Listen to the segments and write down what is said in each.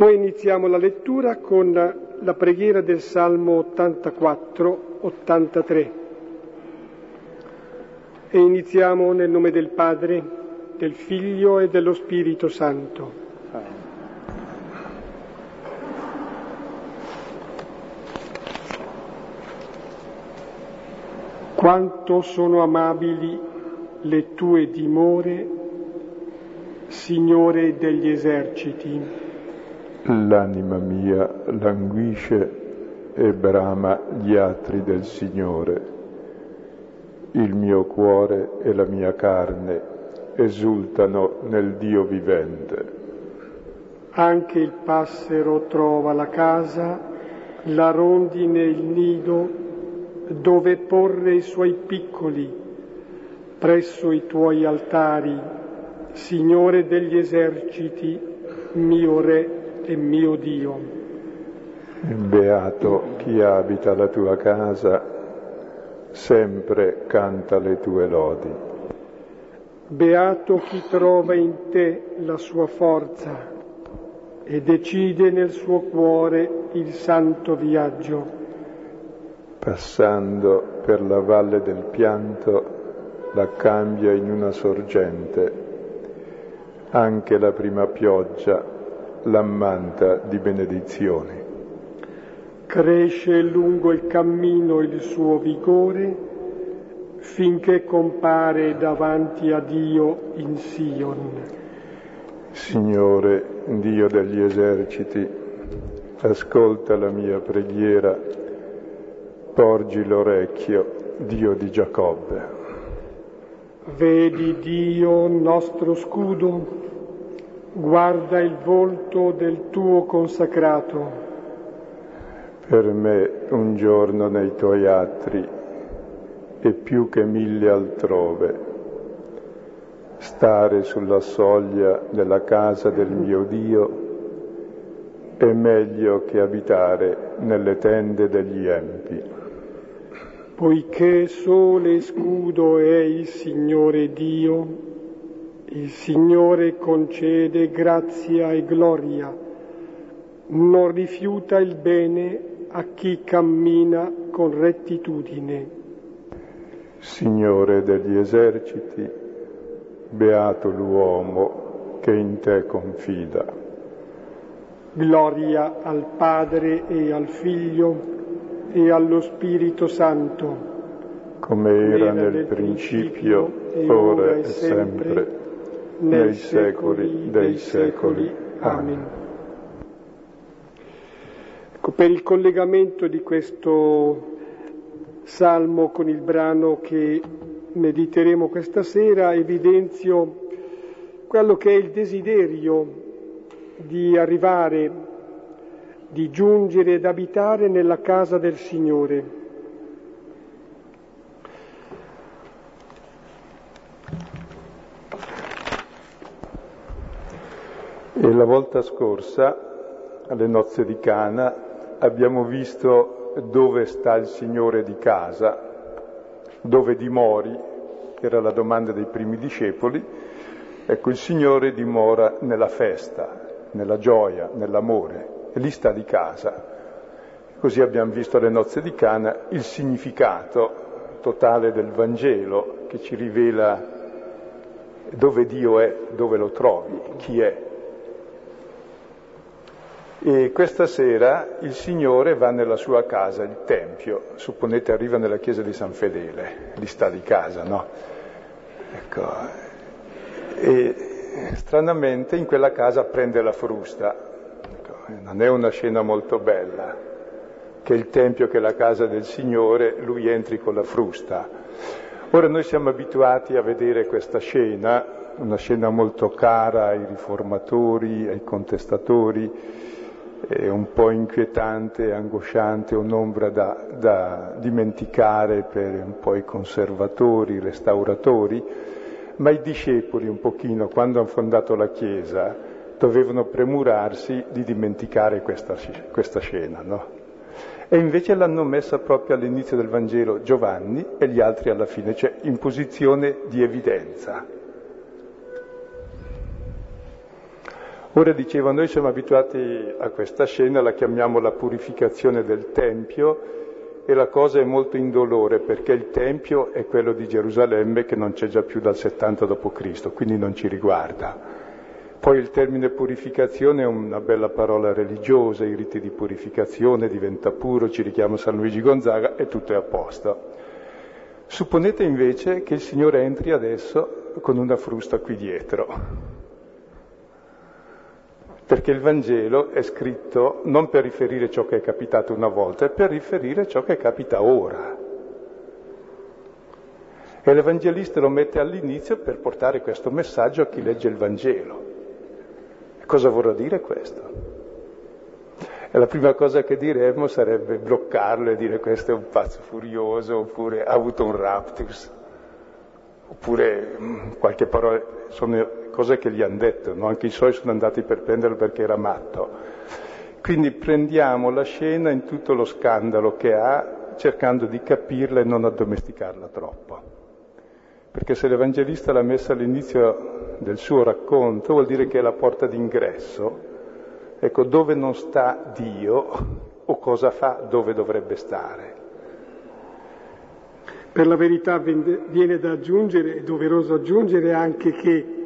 Noi iniziamo la lettura con la preghiera del Salmo 84-83 e iniziamo nel nome del Padre, del Figlio e dello Spirito Santo. Quanto sono amabili le tue dimore, Signore degli eserciti. L'anima mia languisce e brama gli atri del Signore. Il mio cuore e la mia carne esultano nel Dio vivente. Anche il passero trova la casa, la rondine il nido, dove porre i suoi piccoli, presso i tuoi altari, Signore degli eserciti, mio Re e mio Dio. Beato chi abita la tua casa, sempre canta le tue lodi. Beato chi trova in te la sua forza e decide nel suo cuore il santo viaggio. Passando per la valle del pianto, la cambia in una sorgente. Anche la prima pioggia l'ammanta di benedizioni. Cresce lungo il cammino il suo vigore finché compare davanti a Dio in Sion. Signore, Dio degli eserciti, ascolta la mia preghiera, porgi l'orecchio, Dio di Giacobbe. Vedi Dio nostro scudo? Guarda il volto del tuo consacrato. Per me un giorno nei tuoi atri e più che mille altrove. Stare sulla soglia della casa del mio Dio è meglio che abitare nelle tende degli empi. Poiché sole e scudo è il Signore Dio, il Signore concede grazia e gloria, non rifiuta il bene a chi cammina con rettitudine. Signore degli eserciti, beato l'uomo che in te confida. Gloria al Padre e al Figlio e allo Spirito Santo, come era nel principio, ora e sempre nei secoli dei secoli. Amen. Ecco, per il collegamento di questo salmo con il brano che mediteremo questa sera, evidenzio quello che è il desiderio di arrivare, di giungere ed abitare nella casa del Signore E la volta scorsa, alle nozze di Cana, abbiamo visto dove sta il Signore di casa, dove dimori, era la domanda dei primi discepoli. Ecco, il Signore dimora nella festa, nella gioia, nell'amore, e lì sta di casa. Così abbiamo visto alle nozze di Cana il significato totale del Vangelo che ci rivela dove Dio è, dove lo trovi, chi è. E questa sera il Signore va nella sua casa, il Tempio, supponete arriva nella chiesa di San Fedele, lì sta di casa, no? Ecco. E stranamente in quella casa prende la frusta, ecco. non è una scena molto bella, che il Tempio, che è la casa del Signore, lui entri con la frusta. Ora noi siamo abituati a vedere questa scena, una scena molto cara ai riformatori, ai contestatori, è un po' inquietante, angosciante, un'ombra da, da dimenticare per un po' i conservatori, i restauratori, ma i discepoli un pochino, quando hanno fondato la Chiesa, dovevano premurarsi di dimenticare questa, questa scena, no? E invece l'hanno messa proprio all'inizio del Vangelo Giovanni e gli altri alla fine, cioè in posizione di evidenza. Ora dicevo, noi siamo abituati a questa scena, la chiamiamo la purificazione del Tempio e la cosa è molto indolore perché il Tempio è quello di Gerusalemme che non c'è già più dal 70 d.C., quindi non ci riguarda. Poi il termine purificazione è una bella parola religiosa, i riti di purificazione, diventa puro, ci richiama San Luigi Gonzaga e tutto è a posto. Supponete invece che il Signore entri adesso con una frusta qui dietro perché il Vangelo è scritto non per riferire ciò che è capitato una volta, è per riferire ciò che capita ora. E l'Evangelista lo mette all'inizio per portare questo messaggio a chi legge il Vangelo. Cosa vorrà dire questo? E la prima cosa che diremmo sarebbe bloccarlo e dire questo è un pazzo furioso, oppure ha avuto un raptus, oppure mm, qualche parola, sono cose che gli hanno detto, no? anche i suoi sono andati per prenderlo perché era matto. Quindi prendiamo la scena in tutto lo scandalo che ha, cercando di capirla e non addomesticarla troppo. Perché se l'Evangelista l'ha messa all'inizio del suo racconto, vuol dire che è la porta d'ingresso. Ecco, dove non sta Dio o cosa fa dove dovrebbe stare. Per la verità viene da aggiungere, è doveroso aggiungere anche che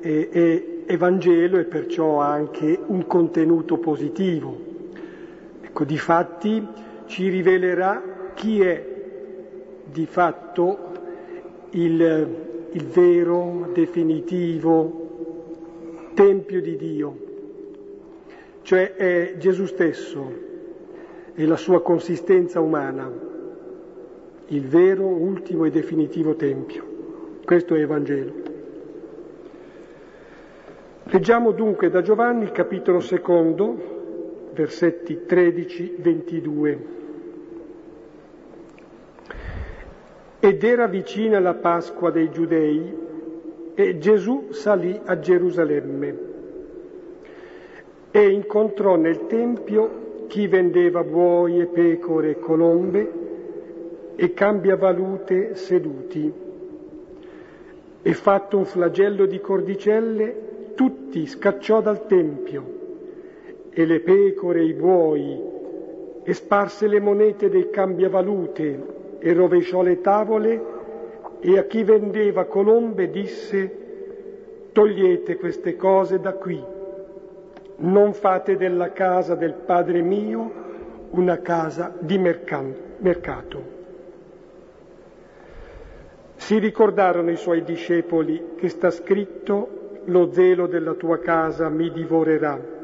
è, è Evangelo e perciò anche un contenuto positivo. Ecco, di fatti ci rivelerà chi è di fatto il, il vero, definitivo Tempio di Dio, cioè è Gesù stesso e la sua consistenza umana, il vero, ultimo e definitivo Tempio. Questo è Evangelo. Leggiamo dunque da Giovanni capitolo secondo, versetti 13-22. Ed era vicina la Pasqua dei Giudei e Gesù salì a Gerusalemme e incontrò nel Tempio chi vendeva buoi e pecore e colombe e cambiavalute seduti e fatto un flagello di cordicelle tutti scacciò dal Tempio e le pecore e i buoi e sparse le monete dei cambiavalute e rovesciò le tavole e a chi vendeva colombe disse togliete queste cose da qui, non fate della casa del Padre mio una casa di mercato. Si ricordarono i suoi discepoli che sta scritto lo zelo della tua casa mi divorerà.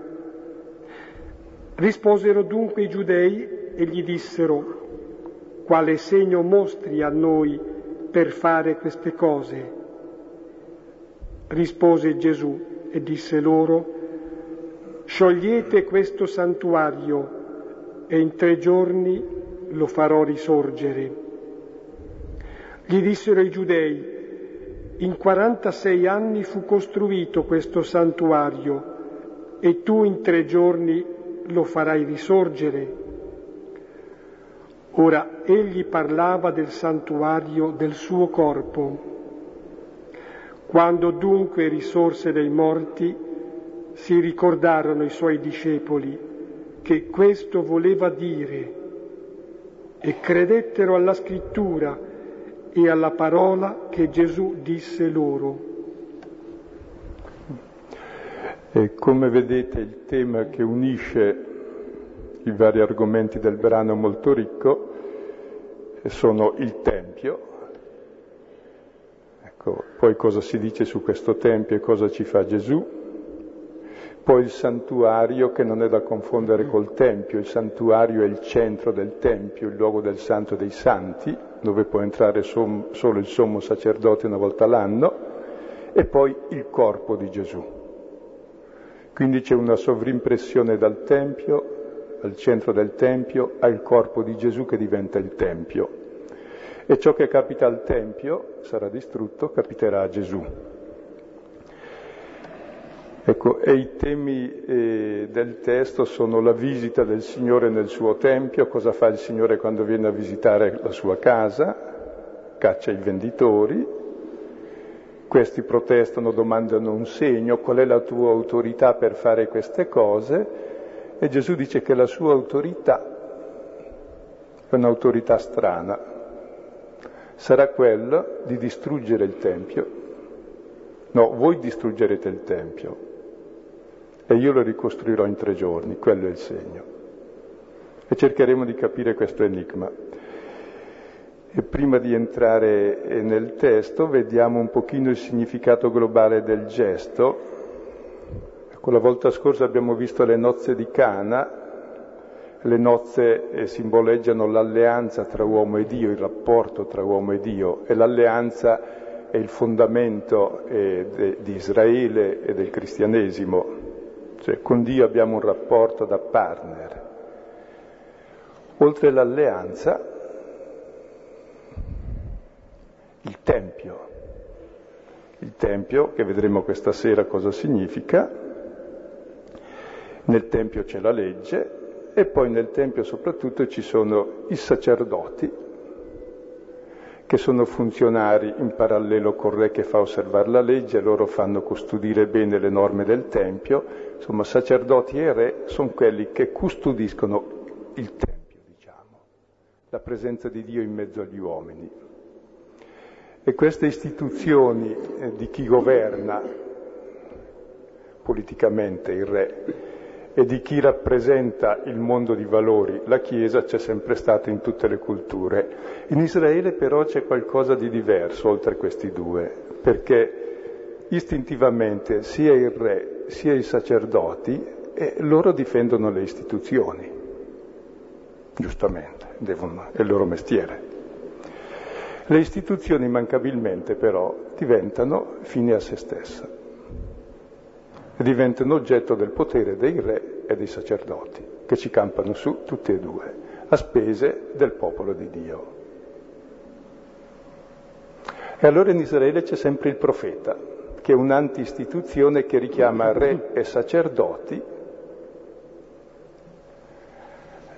Risposero dunque i giudei e gli dissero, quale segno mostri a noi per fare queste cose? Rispose Gesù e disse loro, sciogliete questo santuario e in tre giorni lo farò risorgere. Gli dissero i giudei, in 46 anni fu costruito questo santuario e tu in tre giorni lo farai risorgere. Ora egli parlava del santuario del suo corpo. Quando dunque risorse dai morti, si ricordarono i suoi discepoli che questo voleva dire e credettero alla scrittura e alla parola che Gesù disse loro. E come vedete il tema che unisce i vari argomenti del brano molto ricco sono il Tempio, ecco, poi cosa si dice su questo Tempio e cosa ci fa Gesù, poi il santuario che non è da confondere col Tempio, il santuario è il centro del Tempio, il luogo del Santo dei Santi, dove può entrare som- solo il sommo sacerdote una volta l'anno, e poi il corpo di Gesù. Quindi c'è una sovrimpressione dal Tempio, al centro del Tempio, al corpo di Gesù che diventa il Tempio. E ciò che capita al Tempio sarà distrutto, capiterà a Gesù. Ecco, e i temi eh, del testo sono la visita del Signore nel suo Tempio, cosa fa il Signore quando viene a visitare la sua casa, caccia i venditori, questi protestano, domandano un segno, qual è la tua autorità per fare queste cose? E Gesù dice che la sua autorità è un'autorità strana, sarà quella di distruggere il Tempio. No, voi distruggerete il Tempio e io lo ricostruirò in tre giorni, quello è il segno. E cercheremo di capire questo enigma. E prima di entrare eh, nel testo vediamo un pochino il significato globale del gesto. Ecco, la volta scorsa abbiamo visto le nozze di Cana, le nozze eh, simboleggiano l'alleanza tra uomo e Dio, il rapporto tra uomo e Dio, e l'alleanza è il fondamento eh, de, di Israele e del cristianesimo, cioè con Dio abbiamo un rapporto da partner. Oltre l'alleanza il Tempio. Il Tempio, che vedremo questa sera cosa significa, nel Tempio c'è la legge e poi nel Tempio soprattutto ci sono i sacerdoti, che sono funzionari in parallelo col re che fa osservare la legge, loro fanno custodire bene le norme del Tempio, insomma sacerdoti e re sono quelli che custodiscono il Tempio, diciamo, la presenza di Dio in mezzo agli uomini. E queste istituzioni eh, di chi governa politicamente il re e di chi rappresenta il mondo di valori, la Chiesa c'è sempre stata in tutte le culture. In Israele però c'è qualcosa di diverso oltre questi due, perché istintivamente sia il re sia i sacerdoti eh, loro difendono le istituzioni, giustamente, devono, è il loro mestiere. Le istituzioni mancabilmente però diventano fine a se stesse e diventano oggetto del potere dei re e dei sacerdoti, che ci campano su tutti e due, a spese del popolo di Dio. E allora in Israele c'è sempre il profeta, che è un'anti-istituzione che richiama re e sacerdoti,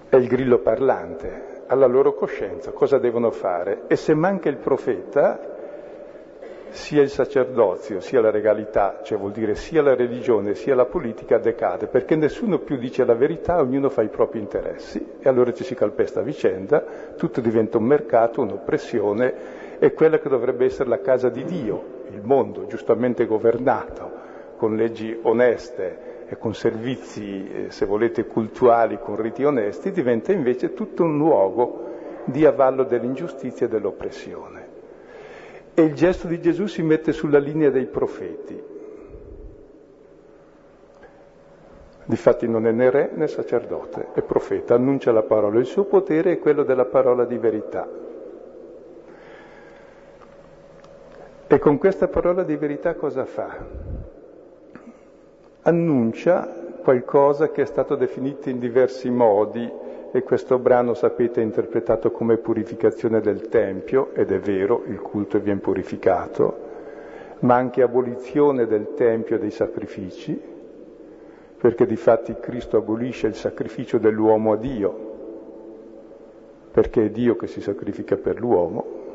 è il grillo parlante, alla loro coscienza cosa devono fare? E se manca il profeta, sia il sacerdozio, sia la regalità, cioè vuol dire sia la religione sia la politica decade, perché nessuno più dice la verità, ognuno fa i propri interessi. E allora ci si calpesta a vicenda, tutto diventa un mercato, un'oppressione. E quella che dovrebbe essere la casa di Dio, il mondo giustamente governato, con leggi oneste, e con servizi, eh, se volete, cultuali, con riti onesti, diventa invece tutto un luogo di avallo dell'ingiustizia e dell'oppressione. E il gesto di Gesù si mette sulla linea dei profeti. Difatti non è né re né sacerdote, è profeta, annuncia la parola. Il suo potere è quello della parola di verità. E con questa parola di verità cosa fa? annuncia qualcosa che è stato definito in diversi modi e questo brano, sapete, è interpretato come purificazione del Tempio, ed è vero, il culto viene purificato, ma anche abolizione del Tempio e dei sacrifici, perché di fatti Cristo abolisce il sacrificio dell'uomo a Dio, perché è Dio che si sacrifica per l'uomo.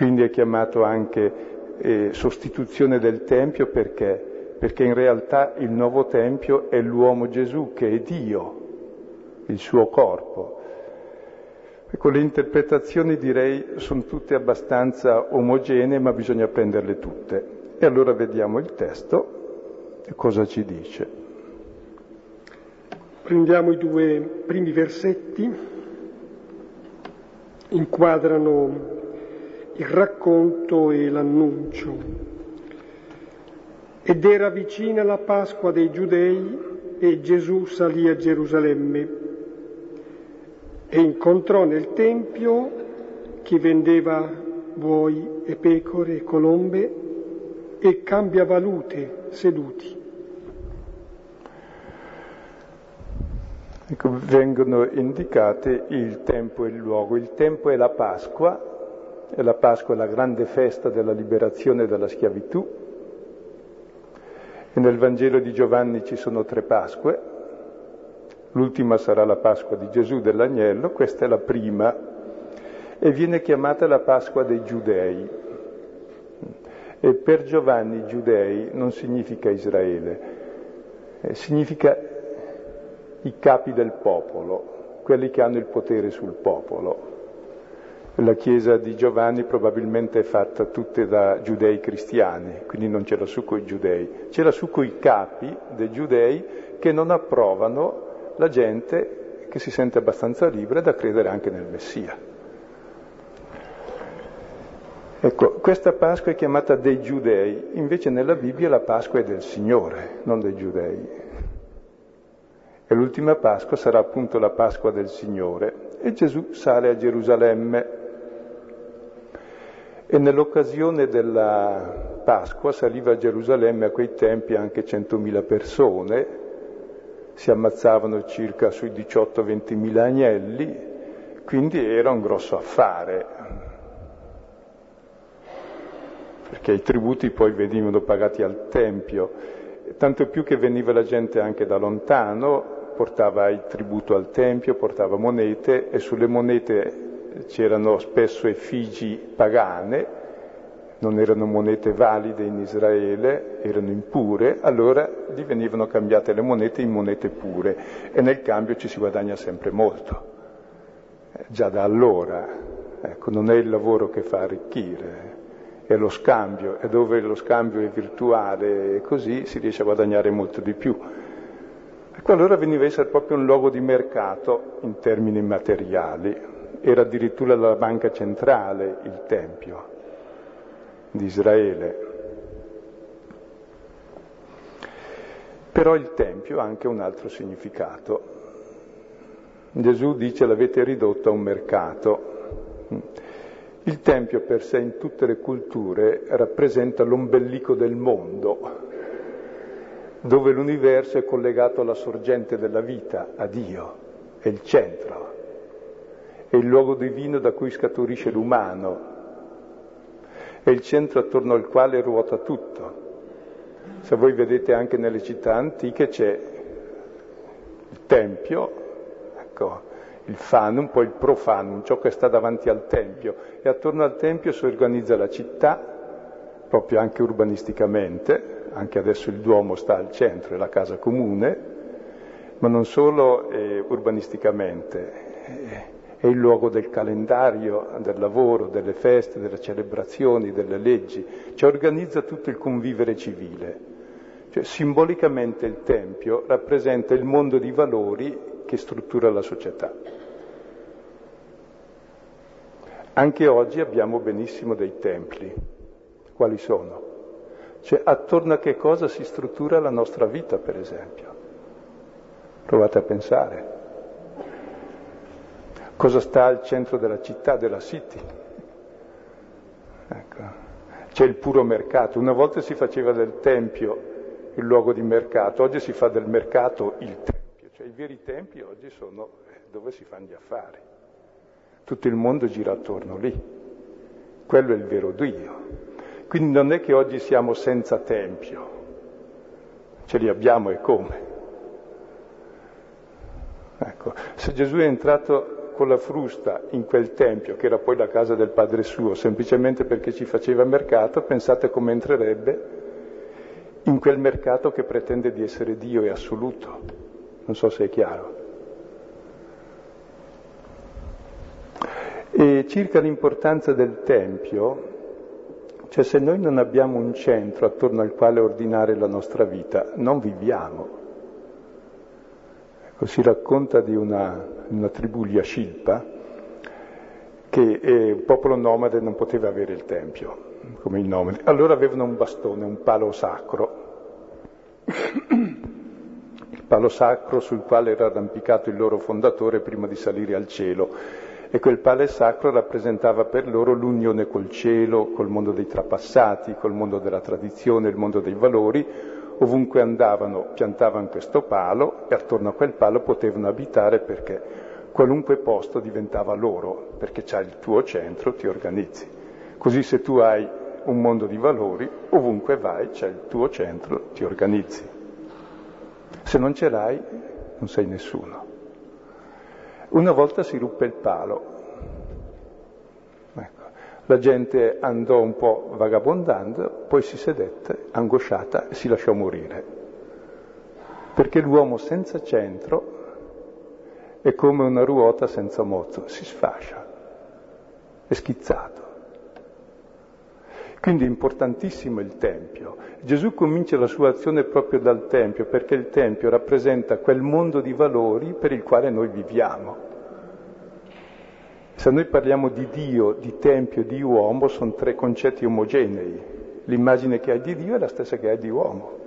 Quindi è chiamato anche eh, sostituzione del Tempio perché perché in realtà il nuovo Tempio è l'uomo Gesù che è Dio, il suo corpo. Ecco, le interpretazioni direi sono tutte abbastanza omogenee, ma bisogna prenderle tutte. E allora vediamo il testo e cosa ci dice. Prendiamo i due primi versetti, inquadrano il racconto e l'annuncio. Ed era vicina la Pasqua dei Giudei e Gesù salì a Gerusalemme e incontrò nel Tempio chi vendeva buoi e pecore e colombe e cambiavalute seduti. Ecco, vengono indicate il tempo e il luogo. Il tempo è la Pasqua, e la Pasqua è la grande festa della liberazione dalla schiavitù, e nel Vangelo di Giovanni ci sono tre Pasque, l'ultima sarà la Pasqua di Gesù dell'agnello, questa è la prima, e viene chiamata la Pasqua dei Giudei. E per Giovanni giudei non significa Israele, eh, significa i capi del popolo, quelli che hanno il potere sul popolo. La chiesa di Giovanni probabilmente è fatta tutta da giudei cristiani, quindi non c'era su coi giudei, c'era su coi capi dei giudei che non approvano la gente che si sente abbastanza libera da credere anche nel Messia. Ecco, questa Pasqua è chiamata dei giudei, invece nella Bibbia la Pasqua è del Signore, non dei giudei. E l'ultima Pasqua sarà appunto la Pasqua del Signore e Gesù sale a Gerusalemme. E nell'occasione della Pasqua saliva a Gerusalemme a quei tempi anche 100.000 persone, si ammazzavano circa sui 18-20.000 agnelli, quindi era un grosso affare. Perché i tributi poi venivano pagati al Tempio, tanto più che veniva la gente anche da lontano, portava il tributo al Tempio, portava monete e sulle monete c'erano spesso effigi pagane, non erano monete valide in Israele, erano impure, allora gli venivano cambiate le monete in monete pure e nel cambio ci si guadagna sempre molto, eh, già da allora. Ecco, non è il lavoro che fa arricchire, è lo scambio, e dove lo scambio è virtuale e così si riesce a guadagnare molto di più. Ecco, allora veniva a essere proprio un luogo di mercato in termini materiali, era addirittura la banca centrale il Tempio di Israele. Però il Tempio ha anche un altro significato. Gesù dice l'avete ridotto a un mercato. Il Tempio per sé in tutte le culture rappresenta l'ombelico del mondo, dove l'universo è collegato alla sorgente della vita, a Dio, è il centro, è il luogo divino da cui scaturisce l'umano, è il centro attorno al quale ruota tutto. Se voi vedete anche nelle città antiche c'è il Tempio, ecco, il fanum, poi il profanum, ciò che sta davanti al Tempio, e attorno al Tempio si organizza la città, proprio anche urbanisticamente, anche adesso il Duomo sta al centro, è la casa comune, ma non solo eh, urbanisticamente, eh, è il luogo del calendario, del lavoro, delle feste, delle celebrazioni, delle leggi, cioè organizza tutto il convivere civile. Cioè, simbolicamente il Tempio rappresenta il mondo di valori che struttura la società. Anche oggi abbiamo benissimo dei templi. Quali sono? Cioè attorno a che cosa si struttura la nostra vita, per esempio? Provate a pensare. Cosa sta al centro della città, della city? Ecco. C'è il puro mercato. Una volta si faceva del tempio il luogo di mercato, oggi si fa del mercato il tempio. Cioè i veri tempi oggi sono dove si fanno gli affari. Tutto il mondo gira attorno lì. Quello è il vero Dio. Quindi non è che oggi siamo senza tempio, ce li abbiamo e come. Ecco, se Gesù è entrato con la frusta in quel tempio, che era poi la casa del Padre suo, semplicemente perché ci faceva mercato, pensate come entrerebbe in quel mercato che pretende di essere Dio e assoluto. Non so se è chiaro. E circa l'importanza del Tempio, cioè se noi non abbiamo un centro attorno al quale ordinare la nostra vita, non viviamo. Ecco, si racconta di una, una tribù Yashilpa che è un popolo nomade non poteva avere il Tempio, come i nomadi. Allora avevano un bastone, un palo sacro palo sacro sul quale era arrampicato il loro fondatore prima di salire al cielo. E quel palo sacro rappresentava per loro l'unione col cielo, col mondo dei trapassati, col mondo della tradizione, il mondo dei valori. Ovunque andavano piantavano questo palo e attorno a quel palo potevano abitare perché qualunque posto diventava loro, perché c'è il tuo centro, ti organizzi. Così se tu hai un mondo di valori, ovunque vai c'è il tuo centro, ti organizzi. Se non ce l'hai, non sei nessuno. Una volta si ruppe il palo. Ecco. La gente andò un po' vagabondando, poi si sedette, angosciata, e si lasciò morire. Perché l'uomo senza centro è come una ruota senza mozzo, si sfascia, è schizzato. Quindi è importantissimo il Tempio. Gesù comincia la sua azione proprio dal Tempio, perché il Tempio rappresenta quel mondo di valori per il quale noi viviamo. Se noi parliamo di Dio, di Tempio, di uomo, sono tre concetti omogenei. L'immagine che hai di Dio è la stessa che hai di uomo.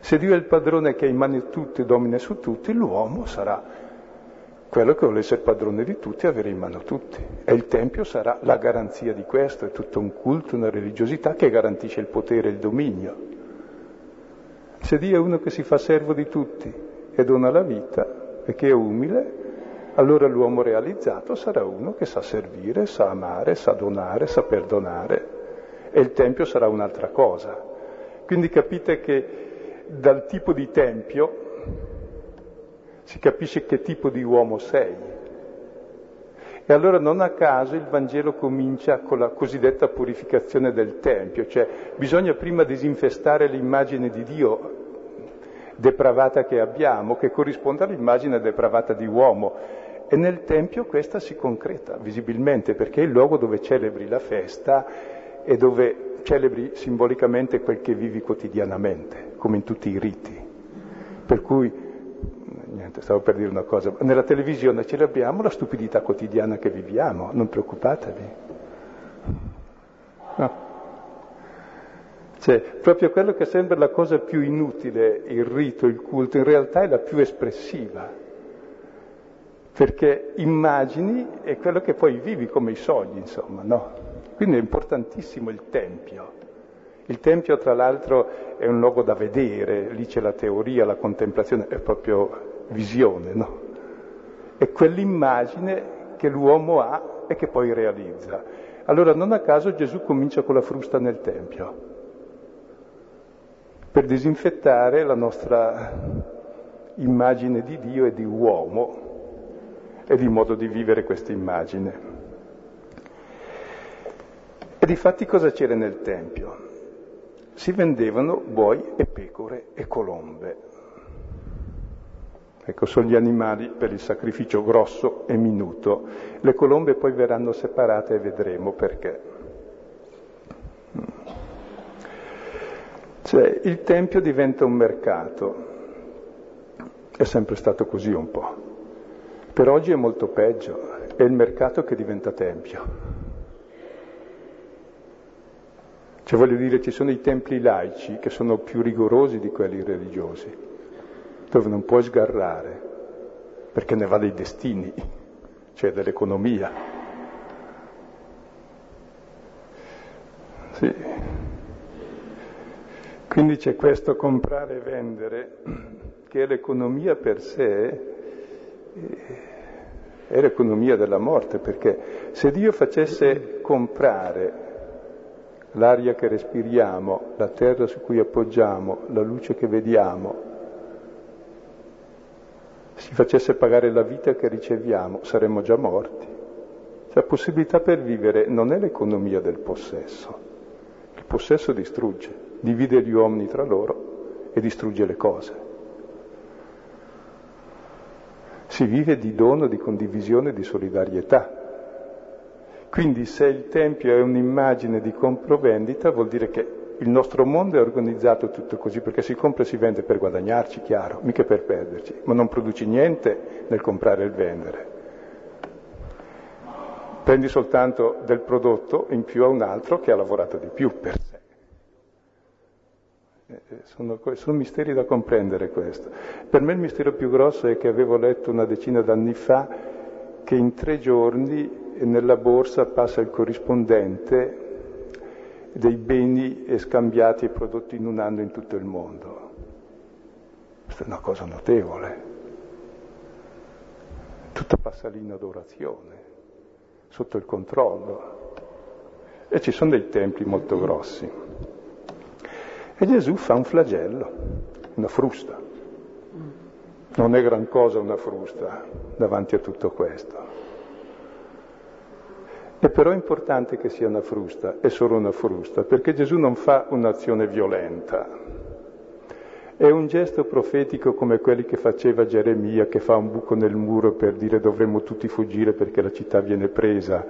Se Dio è il padrone che mano tutti e domina su tutti, l'uomo sarà quello che vuole essere padrone di tutti e avere in mano tutti. E il Tempio sarà la garanzia di questo, è tutto un culto, una religiosità che garantisce il potere e il dominio. Se Dio è uno che si fa servo di tutti e dona la vita e che è umile, allora l'uomo realizzato sarà uno che sa servire, sa amare, sa donare, sa perdonare e il Tempio sarà un'altra cosa. Quindi capite che dal tipo di Tempio si capisce che tipo di uomo sei. E allora non a caso il Vangelo comincia con la cosiddetta purificazione del Tempio, cioè bisogna prima disinfestare l'immagine di Dio depravata che abbiamo, che corrisponde all'immagine depravata di uomo. E nel Tempio questa si concreta visibilmente, perché è il luogo dove celebri la festa e dove celebri simbolicamente quel che vivi quotidianamente, come in tutti i riti. Per cui niente, stavo per dire una cosa. Nella televisione ce l'abbiamo la stupidità quotidiana che viviamo, non preoccupatevi. No. Cioè, proprio quello che sembra la cosa più inutile, il rito, il culto, in realtà è la più espressiva. Perché immagini è quello che poi vivi come i sogni, insomma, no? Quindi è importantissimo il Tempio. Il Tempio, tra l'altro, è un luogo da vedere, lì c'è la teoria, la contemplazione, è proprio visione, no? È quell'immagine che l'uomo ha e che poi realizza. Allora non a caso Gesù comincia con la frusta nel Tempio, per disinfettare la nostra immagine di Dio e di uomo e di modo di vivere questa immagine. E di fatti cosa c'era nel Tempio? Si vendevano buoi e pecore e colombe. Ecco, sono gli animali per il sacrificio grosso e minuto. Le colombe poi verranno separate e vedremo perché. Cioè, il Tempio diventa un mercato. È sempre stato così un po'. Per oggi è molto peggio, è il mercato che diventa Tempio. Cioè voglio dire, ci sono i templi laici che sono più rigorosi di quelli religiosi dove non puoi sgarrare, perché ne va dei destini, cioè dell'economia. Sì. Quindi c'è questo comprare e vendere, che è l'economia per sé, è l'economia della morte, perché se Dio facesse comprare l'aria che respiriamo, la terra su cui appoggiamo, la luce che vediamo, si facesse pagare la vita che riceviamo, saremmo già morti. La possibilità per vivere non è l'economia del possesso. Il possesso distrugge, divide gli uomini tra loro e distrugge le cose. Si vive di dono, di condivisione, di solidarietà. Quindi se il Tempio è un'immagine di compravendita vuol dire che il nostro mondo è organizzato tutto così perché si compra e si vende per guadagnarci, chiaro, mica per perderci, ma non produci niente nel comprare e vendere. Prendi soltanto del prodotto in più a un altro che ha lavorato di più per sé. Eh, eh, sono, sono misteri da comprendere questo. Per me il mistero più grosso è che avevo letto una decina d'anni fa che in tre giorni nella borsa passa il corrispondente dei beni scambiati e prodotti in un anno in tutto il mondo. Questa è una cosa notevole. Tutto passa lì in adorazione, sotto il controllo. E ci sono dei templi molto grossi. E Gesù fa un flagello, una frusta. Non è gran cosa una frusta davanti a tutto questo. È però importante che sia una frusta, è solo una frusta, perché Gesù non fa un'azione violenta. È un gesto profetico come quelli che faceva Geremia, che fa un buco nel muro per dire dovremmo tutti fuggire perché la città viene presa,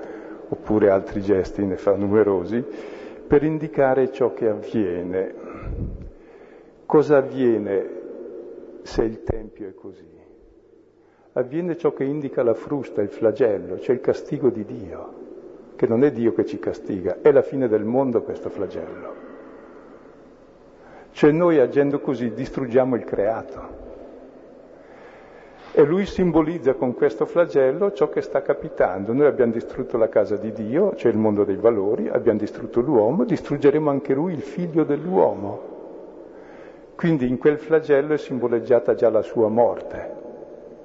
oppure altri gesti, ne fa numerosi, per indicare ciò che avviene. Cosa avviene se il Tempio è così? Avviene ciò che indica la frusta, il flagello, cioè il castigo di Dio che non è Dio che ci castiga, è la fine del mondo questo flagello. Cioè noi agendo così distruggiamo il creato. E lui simbolizza con questo flagello ciò che sta capitando. Noi abbiamo distrutto la casa di Dio, cioè il mondo dei valori, abbiamo distrutto l'uomo, distruggeremo anche lui, il figlio dell'uomo. Quindi in quel flagello è simboleggiata già la sua morte.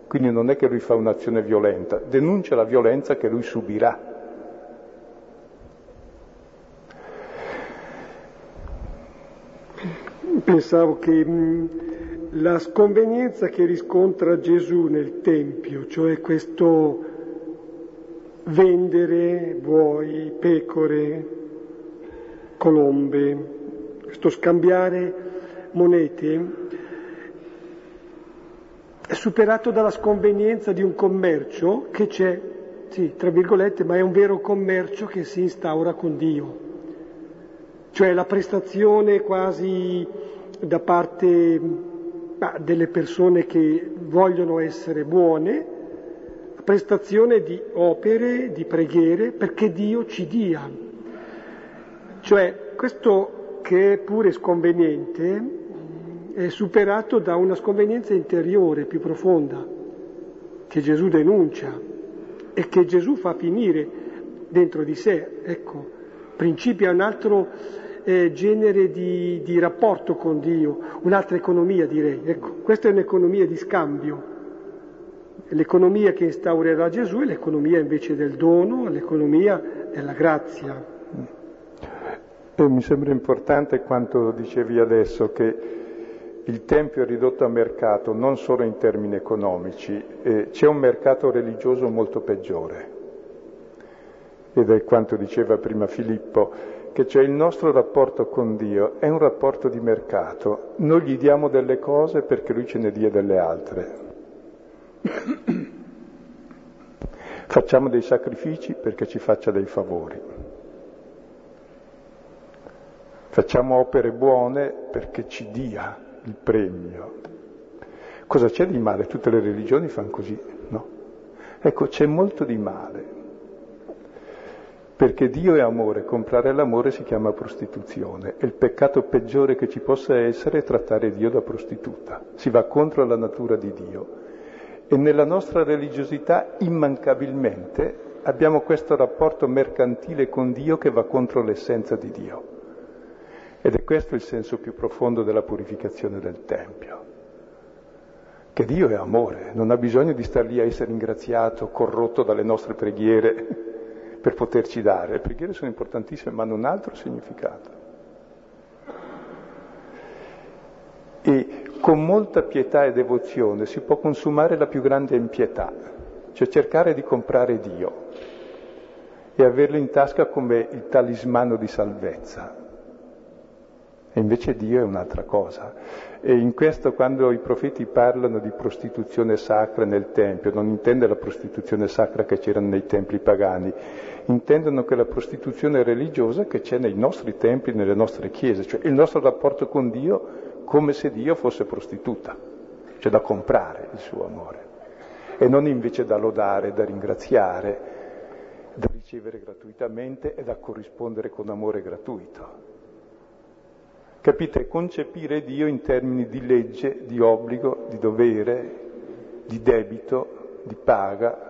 Quindi non è che lui fa un'azione violenta, denuncia la violenza che lui subirà. Pensavo che mh, la sconvenienza che riscontra Gesù nel Tempio, cioè questo vendere buoi, pecore, colombe, questo scambiare monete, è superato dalla sconvenienza di un commercio che c'è, sì, tra virgolette, ma è un vero commercio che si instaura con Dio. Cioè la prestazione quasi da parte delle persone che vogliono essere buone, prestazione di opere, di preghiere, perché Dio ci dia. Cioè questo che è pure sconveniente è superato da una sconvenienza interiore più profonda, che Gesù denuncia e che Gesù fa finire dentro di sé. Ecco, principio è un altro eh, genere di, di, rapporto con Dio, un'altra economia direi. Ecco, questa è un'economia di scambio. L'economia che instaurerà Gesù è l'economia invece del dono, l'economia della grazia. E mi sembra importante quanto dicevi adesso, che il Tempio è ridotto a mercato non solo in termini economici, eh, c'è un mercato religioso molto peggiore. Ed è quanto diceva prima Filippo, che cioè il nostro rapporto con Dio è un rapporto di mercato, noi gli diamo delle cose perché lui ce ne dia delle altre. Facciamo dei sacrifici perché ci faccia dei favori. Facciamo opere buone perché ci dia il premio. Cosa c'è di male? Tutte le religioni fanno così, no? Ecco, c'è molto di male perché Dio è amore, comprare l'amore si chiama prostituzione e il peccato peggiore che ci possa essere è trattare Dio da prostituta. Si va contro la natura di Dio. E nella nostra religiosità immancabilmente abbiamo questo rapporto mercantile con Dio che va contro l'essenza di Dio. Ed è questo il senso più profondo della purificazione del Tempio. Che Dio è amore, non ha bisogno di star lì a essere ingraziato, corrotto dalle nostre preghiere per poterci dare. Le preghiere sono importantissime, ma hanno un altro significato. E con molta pietà e devozione si può consumare la più grande impietà, cioè cercare di comprare Dio e averlo in tasca come il talismano di salvezza. E invece Dio è un'altra cosa. E in questo quando i profeti parlano di prostituzione sacra nel Tempio, non intende la prostituzione sacra che c'era nei templi pagani, intendono che la prostituzione religiosa che c'è nei nostri templi, nelle nostre chiese, cioè il nostro rapporto con Dio come se Dio fosse prostituta, cioè da comprare il suo amore, e non invece da lodare, da ringraziare, da ricevere gratuitamente e da corrispondere con amore gratuito. Capite? Concepire Dio in termini di legge, di obbligo, di dovere, di debito, di paga,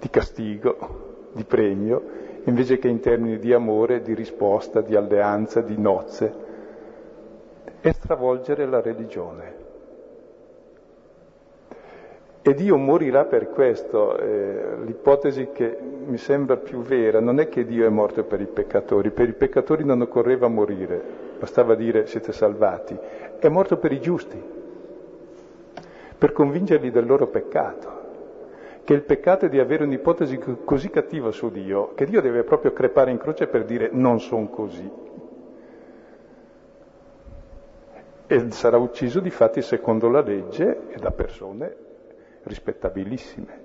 di castigo, di premio, invece che in termini di amore, di risposta, di alleanza, di nozze, e stravolgere la religione. E Dio morirà per questo. Eh, l'ipotesi che mi sembra più vera non è che Dio è morto per i peccatori, per i peccatori non occorreva morire, bastava dire siete salvati, è morto per i giusti, per convincerli del loro peccato che il peccato è di avere un'ipotesi così cattiva su Dio, che Dio deve proprio crepare in croce per dire non sono così. E sarà ucciso di fatti secondo la legge e da persone rispettabilissime,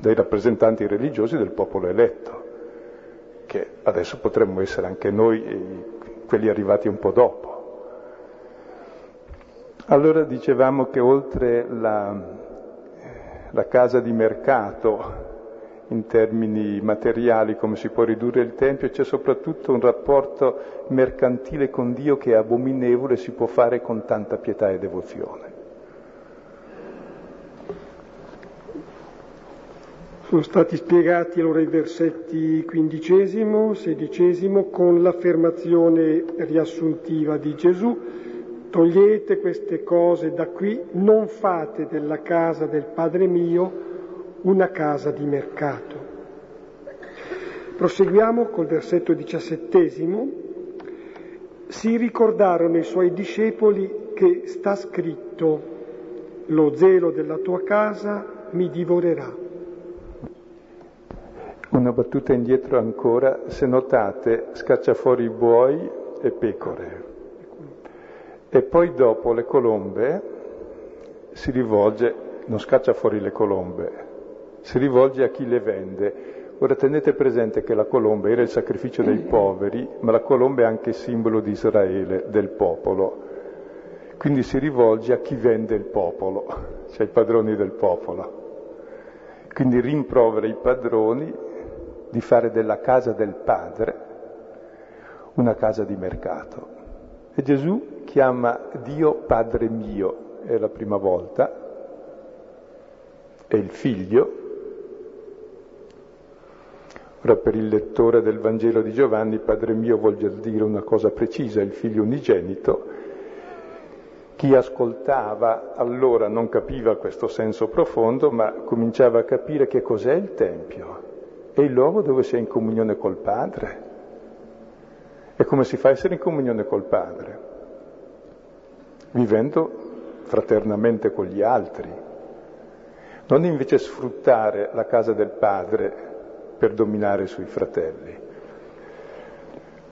dai rappresentanti religiosi del popolo eletto, che adesso potremmo essere anche noi quelli arrivati un po' dopo. Allora dicevamo che oltre la, la casa di mercato in termini materiali, come si può ridurre il Tempio, c'è soprattutto un rapporto mercantile con Dio che è abominevole e si può fare con tanta pietà e devozione. Sono stati spiegati allora i versetti quindicesimo, sedicesimo con l'affermazione riassuntiva di Gesù togliete queste cose da qui, non fate della casa del Padre mio una casa di mercato. Proseguiamo col versetto diciassettesimo. Si ricordarono i suoi discepoli che sta scritto, lo zelo della tua casa mi divorerà. Una battuta indietro ancora, se notate, scaccia fuori buoi e pecore. E poi dopo le colombe si rivolge, non scaccia fuori le colombe, si rivolge a chi le vende. Ora tenete presente che la colomba era il sacrificio dei poveri, ma la colomba è anche simbolo di Israele, del popolo. Quindi si rivolge a chi vende il popolo, cioè i padroni del popolo. Quindi rimprovera i padroni di fare della casa del padre una casa di mercato. E Gesù chiama Dio Padre mio, è la prima volta, è il figlio. Ora per il lettore del Vangelo di Giovanni, Padre mio vuol dire una cosa precisa, il figlio unigenito. Chi ascoltava allora non capiva questo senso profondo, ma cominciava a capire che cos'è il Tempio. È il luogo dove si è in comunione col Padre. E come si fa a essere in comunione col Padre? Vivendo fraternamente con gli altri. Non invece sfruttare la casa del Padre per dominare sui fratelli.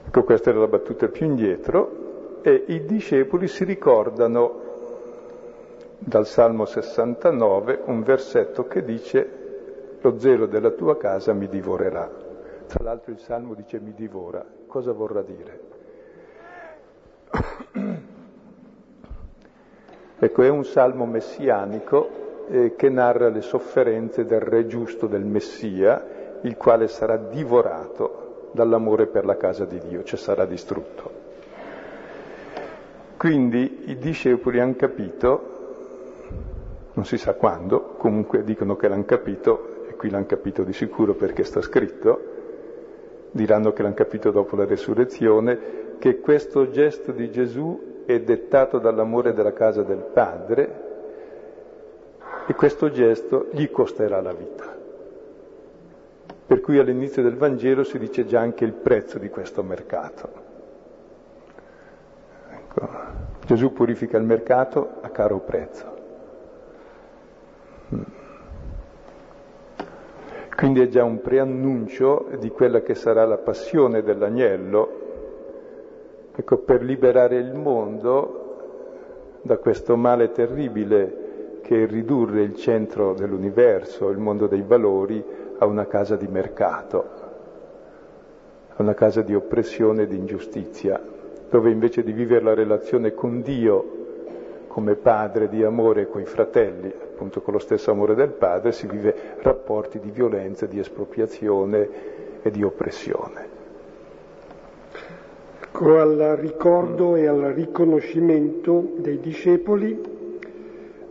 Ecco, questa era la battuta più indietro e i discepoli si ricordano dal Salmo 69 un versetto che dice lo zelo della tua casa mi divorerà. Tra l'altro il Salmo dice mi divora. Cosa vorrà dire? ecco, è un salmo messianico eh, che narra le sofferenze del re giusto del Messia, il quale sarà divorato dall'amore per la casa di Dio, cioè sarà distrutto. Quindi i discepoli hanno capito, non si sa quando, comunque dicono che l'hanno capito, e qui l'hanno capito di sicuro perché sta scritto, diranno che l'hanno capito dopo la resurrezione, che questo gesto di Gesù è dettato dall'amore della casa del Padre e questo gesto gli costerà la vita. Per cui all'inizio del Vangelo si dice già anche il prezzo di questo mercato. Ecco. Gesù purifica il mercato a caro prezzo. Quindi è già un preannuncio di quella che sarà la passione dell'agnello, ecco, per liberare il mondo da questo male terribile che è ridurre il centro dell'universo, il mondo dei valori, a una casa di mercato, a una casa di oppressione e di ingiustizia, dove invece di vivere la relazione con Dio come padre di amore con i fratelli, appunto con lo stesso amore del padre, si vive rapporti di violenza, di espropriazione e di oppressione. Ecco, al ricordo e al riconoscimento dei discepoli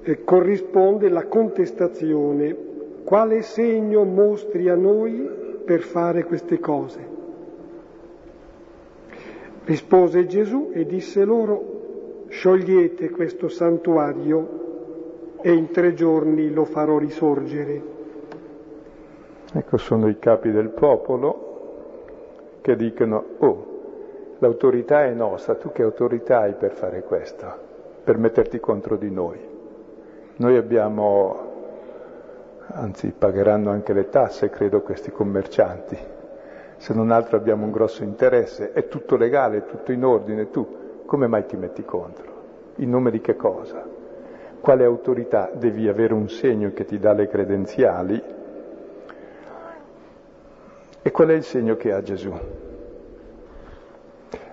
eh, corrisponde la contestazione. Quale segno mostri a noi per fare queste cose? Rispose Gesù e disse loro, sciogliete questo santuario e in tre giorni lo farò risorgere. Ecco, sono i capi del popolo che dicono, oh, l'autorità è nostra, tu che autorità hai per fare questo, per metterti contro di noi? Noi abbiamo anzi pagheranno anche le tasse, credo, questi commercianti. Se non altro abbiamo un grosso interesse, è tutto legale, è tutto in ordine, tu come mai ti metti contro? In nome di che cosa? Quale autorità? Devi avere un segno che ti dà le credenziali. E qual è il segno che ha Gesù?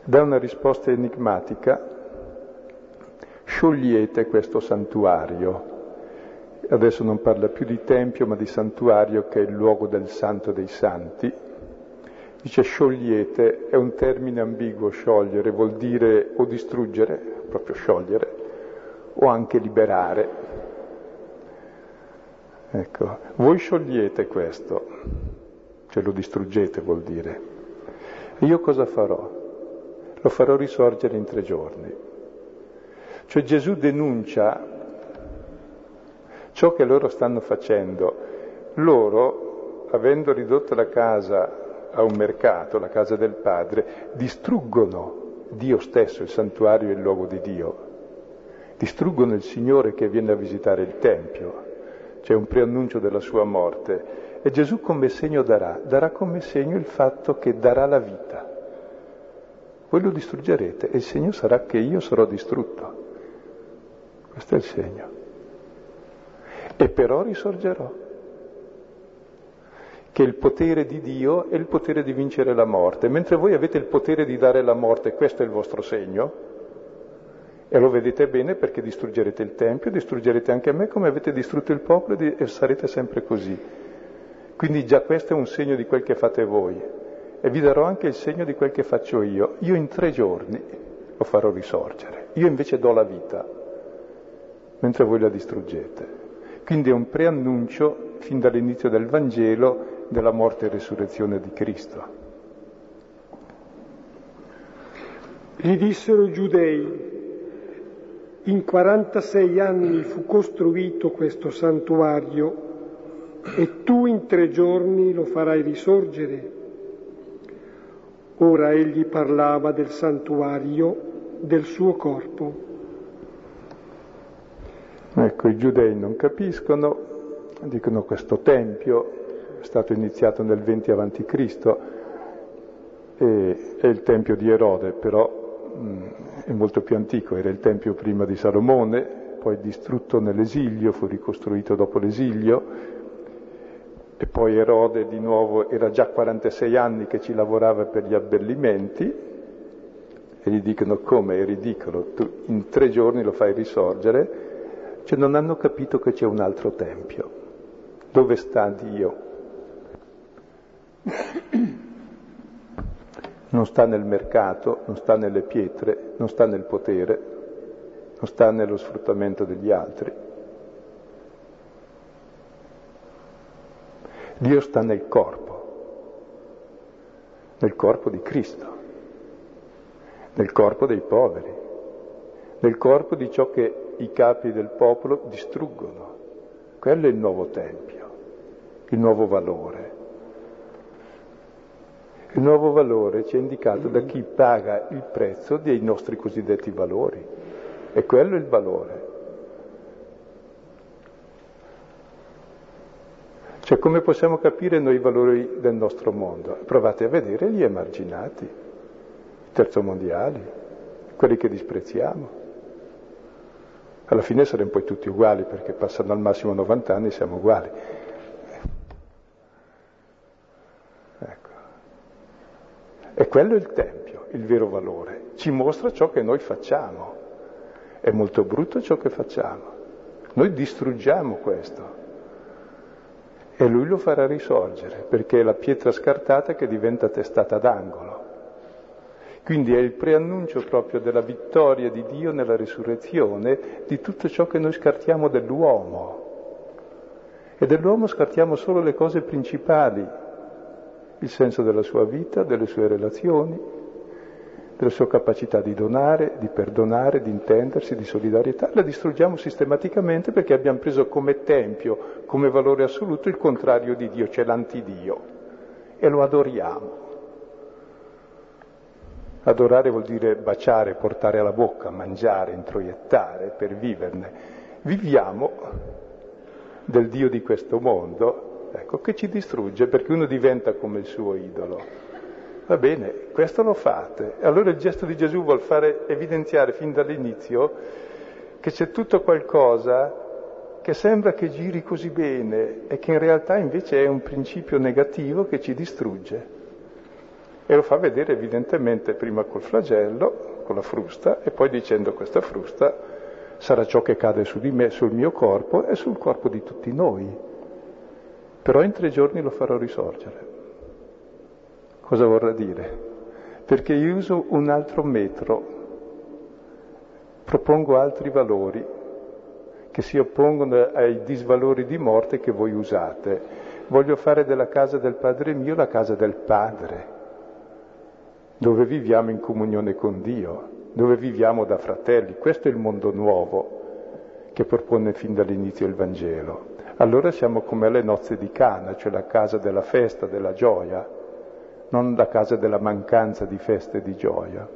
Dà una risposta enigmatica, sciogliete questo santuario. Adesso non parla più di tempio, ma di santuario che è il luogo del santo dei santi. Dice sciogliete, è un termine ambiguo, sciogliere, vuol dire o distruggere, proprio sciogliere, o anche liberare. Ecco, voi sciogliete questo, cioè lo distruggete vuol dire. E io cosa farò? Lo farò risorgere in tre giorni. Cioè Gesù denuncia ciò che loro stanno facendo. Loro, avendo ridotto la casa a un mercato, la casa del Padre, distruggono Dio stesso, il santuario e il luogo di Dio. Distruggono il Signore che viene a visitare il Tempio. C'è un preannuncio della sua morte. E Gesù come segno darà? Darà come segno il fatto che darà la vita. Voi lo distruggerete e il segno sarà che io sarò distrutto. Questo è il segno. E però risorgerò che il potere di Dio è il potere di vincere la morte, mentre voi avete il potere di dare la morte, questo è il vostro segno, e lo vedete bene perché distruggerete il Tempio, distruggerete anche me come avete distrutto il popolo e sarete sempre così. Quindi già questo è un segno di quel che fate voi e vi darò anche il segno di quel che faccio io. Io in tre giorni lo farò risorgere, io invece do la vita, mentre voi la distruggete. Quindi è un preannuncio fin dall'inizio del Vangelo della morte e risurrezione di Cristo. Gli dissero i giudei, in 46 anni fu costruito questo santuario e tu in tre giorni lo farai risorgere. Ora egli parlava del santuario del suo corpo. Ecco, i giudei non capiscono, dicono questo tempio stato iniziato nel 20 a.C. e è il tempio di Erode, però mh, è molto più antico, era il tempio prima di Salomone, poi distrutto nell'esilio, fu ricostruito dopo l'esilio e poi Erode di nuovo era già 46 anni che ci lavorava per gli abbellimenti e gli dicono come è ridicolo, tu in tre giorni lo fai risorgere, cioè non hanno capito che c'è un altro tempio. Dove sta Dio? Non sta nel mercato, non sta nelle pietre, non sta nel potere, non sta nello sfruttamento degli altri. Dio sta nel corpo, nel corpo di Cristo, nel corpo dei poveri, nel corpo di ciò che i capi del popolo distruggono. Quello è il nuovo Tempio, il nuovo valore. Il nuovo valore ci è indicato da chi paga il prezzo dei nostri cosiddetti valori. E quello è il valore. Cioè come possiamo capire noi i valori del nostro mondo? Provate a vedere gli emarginati, i terzomondiali, quelli che disprezziamo. Alla fine saremo poi tutti uguali perché passando al massimo 90 anni siamo uguali. E quello è il Tempio, il vero valore. Ci mostra ciò che noi facciamo. È molto brutto ciò che facciamo. Noi distruggiamo questo. E lui lo farà risorgere, perché è la pietra scartata che diventa testata d'angolo. Quindi è il preannuncio proprio della vittoria di Dio nella risurrezione di tutto ciò che noi scartiamo dell'uomo. E dell'uomo scartiamo solo le cose principali, il senso della sua vita, delle sue relazioni, della sua capacità di donare, di perdonare, di intendersi, di solidarietà. La distruggiamo sistematicamente perché abbiamo preso come tempio, come valore assoluto, il contrario di Dio, cioè l'antidio, e lo adoriamo. Adorare vuol dire baciare, portare alla bocca, mangiare, introiettare per viverne. Viviamo del Dio di questo mondo, ecco, che ci distrugge perché uno diventa come il suo idolo. Va bene, questo lo fate. Allora il gesto di Gesù vuol fare evidenziare fin dall'inizio che c'è tutto qualcosa che sembra che giri così bene e che in realtà invece è un principio negativo che ci distrugge. E lo fa vedere evidentemente prima col flagello, con la frusta, e poi dicendo questa frusta sarà ciò che cade su di me, sul mio corpo e sul corpo di tutti noi. Però in tre giorni lo farò risorgere. Cosa vorrà dire? Perché io uso un altro metro, propongo altri valori che si oppongono ai disvalori di morte che voi usate. Voglio fare della casa del Padre mio la casa del Padre, dove viviamo in comunione con Dio, dove viviamo da fratelli. Questo è il mondo nuovo che propone fin dall'inizio il Vangelo. Allora siamo come alle nozze di Cana, cioè la casa della festa, della gioia non la casa della mancanza di feste e di gioia.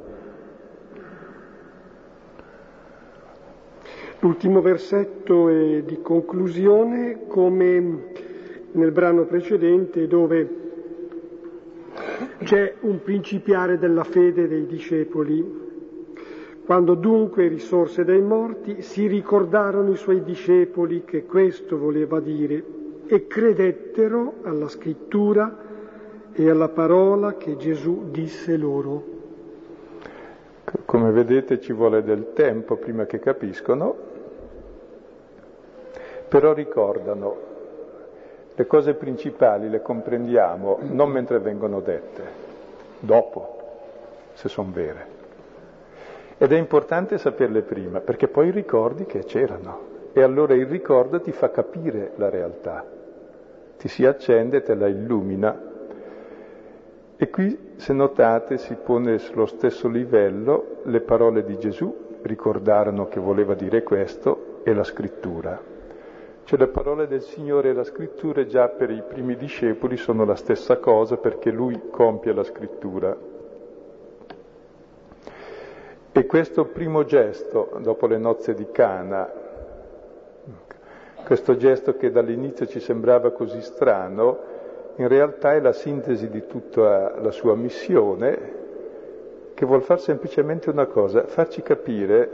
L'ultimo versetto è di conclusione, come nel brano precedente, dove c'è un principiare della fede dei discepoli. Quando dunque risorse dai morti, si ricordarono i suoi discepoli che questo voleva dire e credettero alla scrittura e alla parola che Gesù disse loro. Come vedete ci vuole del tempo prima che capiscono, però ricordano le cose principali, le comprendiamo non mentre vengono dette, dopo, se sono vere. Ed è importante saperle prima, perché poi ricordi che c'erano e allora il ricordo ti fa capire la realtà, ti si accende, te la illumina e qui, se notate, si pone sullo stesso livello le parole di Gesù, ricordarono che voleva dire questo, e la scrittura. Cioè le parole del Signore e la scrittura già per i primi discepoli sono la stessa cosa perché Lui compie la scrittura. E questo primo gesto, dopo le nozze di Cana, questo gesto che dall'inizio ci sembrava così strano, in realtà è la sintesi di tutta la sua missione che vuol fare semplicemente una cosa, farci capire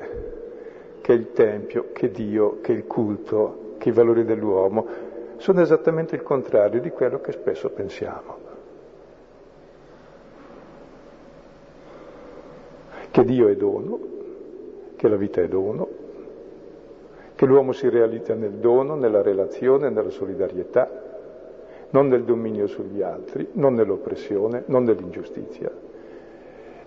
che il Tempio, che Dio, che il culto, che i valori dell'uomo sono esattamente il contrario di quello che spesso pensiamo. Che Dio è dono, che la vita è dono, che l'uomo si realizza nel dono, nella relazione, nella solidarietà, non nel dominio sugli altri, non nell'oppressione, non nell'ingiustizia.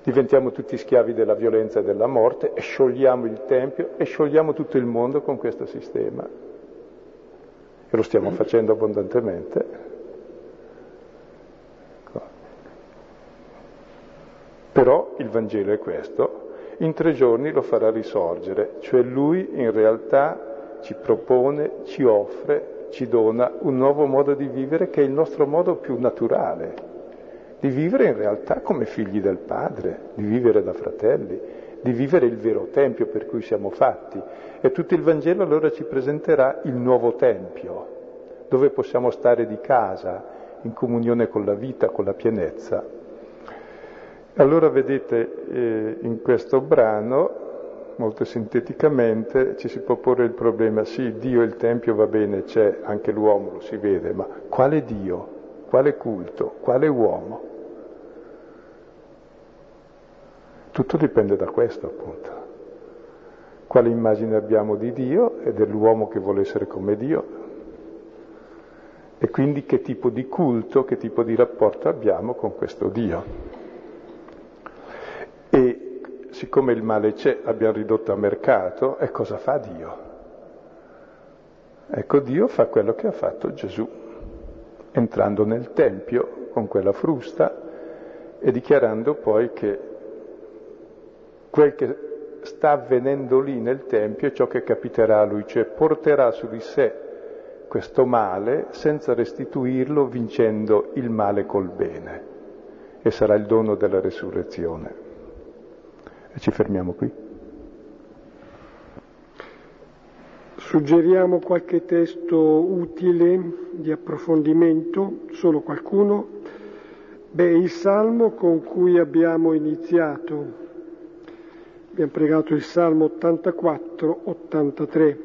Diventiamo tutti schiavi della violenza e della morte e sciogliamo il Tempio e sciogliamo tutto il mondo con questo sistema. E lo stiamo facendo abbondantemente. Però il Vangelo è questo, in tre giorni lo farà risorgere, cioè lui in realtà ci propone, ci offre ci dona un nuovo modo di vivere che è il nostro modo più naturale, di vivere in realtà come figli del Padre, di vivere da fratelli, di vivere il vero Tempio per cui siamo fatti. E tutto il Vangelo allora ci presenterà il nuovo Tempio, dove possiamo stare di casa, in comunione con la vita, con la pienezza. Allora vedete eh, in questo brano molto sinteticamente ci si può porre il problema, sì, Dio e il Tempio va bene, c'è, anche l'uomo lo si vede, ma quale Dio? Quale culto? Quale uomo? Tutto dipende da questo, appunto. Quale immagine abbiamo di Dio e dell'uomo che vuole essere come Dio? E quindi che tipo di culto, che tipo di rapporto abbiamo con questo Dio? Siccome il male c'è, l'abbiamo ridotto a mercato, e cosa fa Dio? Ecco, Dio fa quello che ha fatto Gesù, entrando nel Tempio con quella frusta e dichiarando poi che quel che sta avvenendo lì nel Tempio è ciò che capiterà a lui, cioè porterà su di sé questo male senza restituirlo vincendo il male col bene e sarà il dono della resurrezione. E ci fermiamo qui. Suggeriamo qualche testo utile di approfondimento, solo qualcuno. Beh, il salmo con cui abbiamo iniziato, abbiamo pregato il salmo 84-83,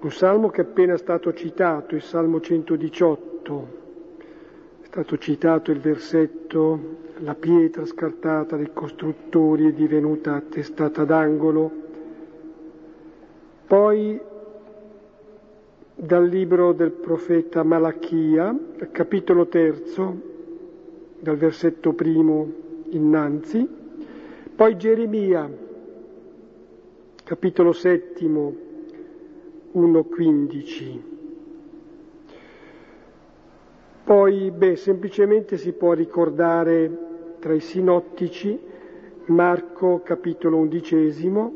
un salmo che è appena stato citato, il salmo 118, è stato citato il versetto, la pietra scartata dai costruttori è divenuta testata d'angolo, poi dal libro del profeta Malachia, capitolo terzo, dal versetto primo innanzi, poi Geremia, capitolo settimo, 1.15. Poi, beh, semplicemente si può ricordare tra i sinottici Marco, capitolo undicesimo,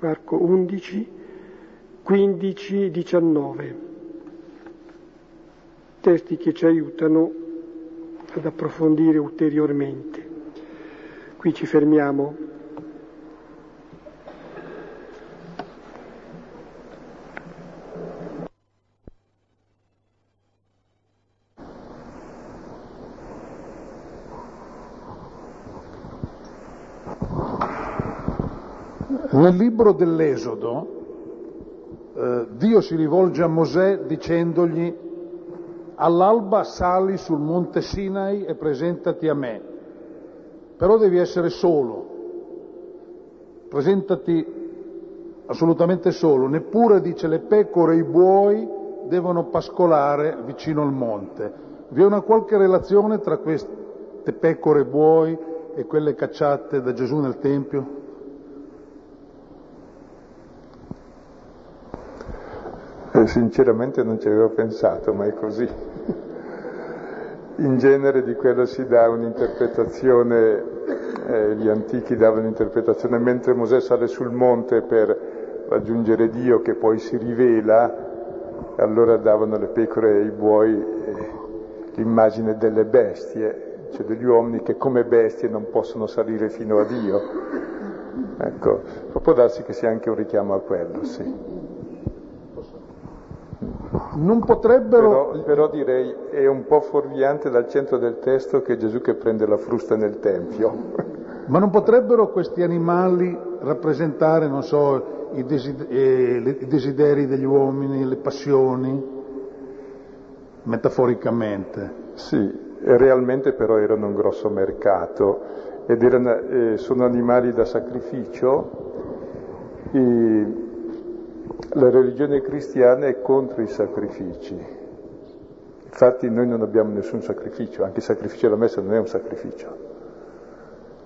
Marco 11, 15-19, testi che ci aiutano ad approfondire ulteriormente. Qui ci fermiamo. Nel libro dell'Esodo eh, Dio si rivolge a Mosè dicendogli all'alba sali sul monte Sinai e presentati a me, però devi essere solo, presentati assolutamente solo, neppure dice le pecore e i buoi devono pascolare vicino al monte. Vi è una qualche relazione tra queste pecore e buoi e quelle cacciate da Gesù nel Tempio? Sinceramente non ci avevo pensato, ma è così. In genere di quello si dà un'interpretazione, eh, gli antichi davano un'interpretazione, mentre Mosè sale sul monte per raggiungere Dio che poi si rivela, allora davano le pecore e i buoi eh, l'immagine delle bestie, cioè degli uomini che come bestie non possono salire fino a Dio. Ecco, può darsi che sia anche un richiamo a quello, sì non potrebbero... Però, però, direi è un po' fuorviante dal centro del testo che Gesù che prende la frusta nel Tempio. Ma non potrebbero questi animali rappresentare, non so, i, desideri, eh, i desideri degli uomini, le passioni, metaforicamente? Sì, realmente però erano un grosso mercato ed erano, eh, sono animali da sacrificio. E la religione cristiana è contro i sacrifici. Infatti noi non abbiamo nessun sacrificio, anche il sacrificio della messa non è un sacrificio,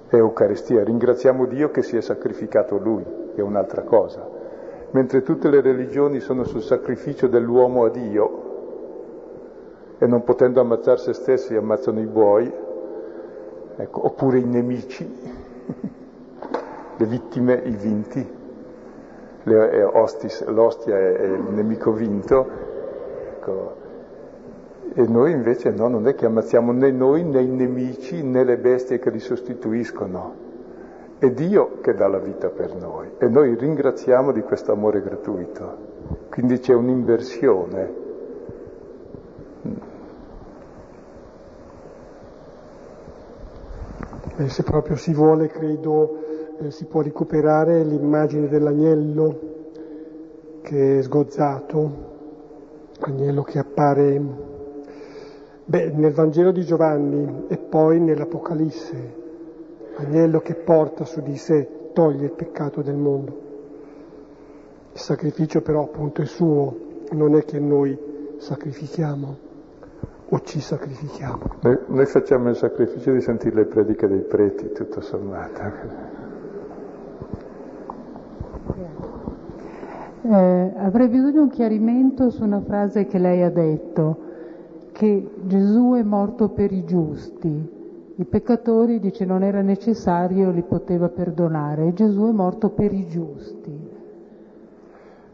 è Eucaristia. Ringraziamo Dio che si è sacrificato Lui, è un'altra cosa. Mentre tutte le religioni sono sul sacrificio dell'uomo a Dio e non potendo ammazzare se stessi ammazzano i buoi, ecco, oppure i nemici, le vittime, i vinti ostis, l'ostia è, è, il nemico vinto, ecco. e noi invece no, non è che ammazziamo né noi né i nemici né le bestie che li sostituiscono, è Dio che dà la vita per noi e noi ringraziamo di questo amore gratuito, quindi c'è un'inversione. Beh, se proprio si vuole, credo, eh, si può recuperare l'immagine dell'agnello che è sgozzato, agnello che appare beh, nel Vangelo di Giovanni e poi nell'Apocalisse, agnello che porta su di sé, toglie il peccato del mondo. Il sacrificio però appunto è suo, non è che noi sacrifichiamo o ci sacrifichiamo. Noi, noi facciamo il sacrificio di sentire le prediche dei preti, tutto sommato. Eh, avrei bisogno di un chiarimento su una frase che lei ha detto, che Gesù è morto per i giusti. I peccatori, dice, non era necessario, li poteva perdonare. Gesù è morto per i giusti.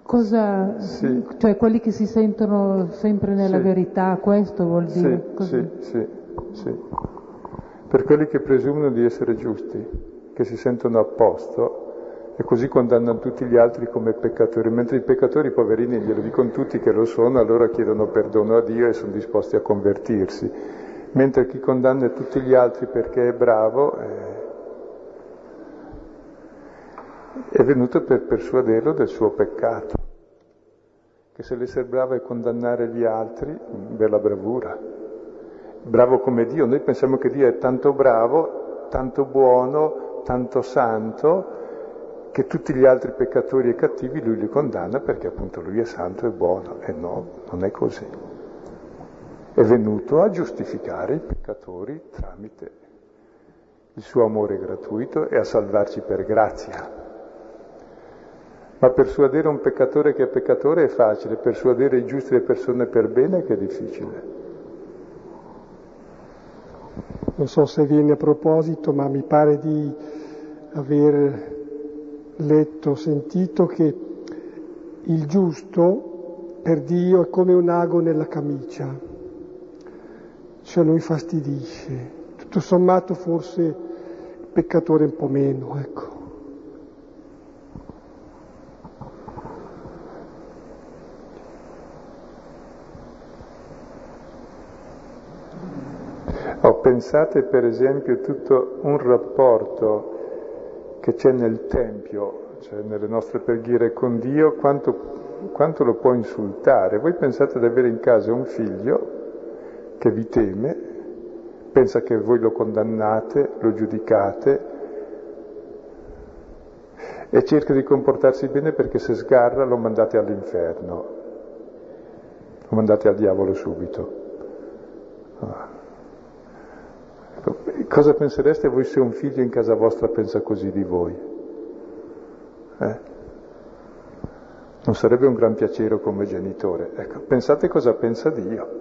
Cosa, sì. cioè quelli che si sentono sempre nella sì. verità, questo vuol dire? Sì, sì, sì, sì. Per quelli che presumono di essere giusti, che si sentono a posto, e così condannano tutti gli altri come peccatori, mentre i peccatori, poverini, glielo dicono tutti che lo sono, allora chiedono perdono a Dio e sono disposti a convertirsi, mentre chi condanna tutti gli altri perché è bravo eh, è venuto per persuaderlo del suo peccato, che se l'essere bravo è condannare gli altri, bella bravura, bravo come Dio, noi pensiamo che Dio è tanto bravo, tanto buono, tanto santo, che tutti gli altri peccatori e cattivi lui li condanna perché appunto lui è santo e buono. E no, non è così. È venuto a giustificare i peccatori tramite il suo amore gratuito e a salvarci per grazia. Ma persuadere un peccatore che è peccatore è facile, persuadere i giusti le persone per bene che è difficile. Non so se viene a proposito, ma mi pare di aver letto, sentito che il giusto per Dio è come un ago nella camicia, cioè lo infastidisce. Tutto sommato forse il peccatore un po' meno, ecco. Ho pensate per esempio tutto un rapporto che c'è nel Tempio, cioè nelle nostre preghiere con Dio, quanto, quanto lo può insultare. Voi pensate ad avere in casa un figlio che vi teme, pensa che voi lo condannate, lo giudicate e cerca di comportarsi bene perché se sgarra lo mandate all'inferno, lo mandate al diavolo subito. Ah. Cosa pensereste voi se un figlio in casa vostra pensa così di voi? Eh? Non sarebbe un gran piacere come genitore. Ecco, pensate cosa pensa Dio.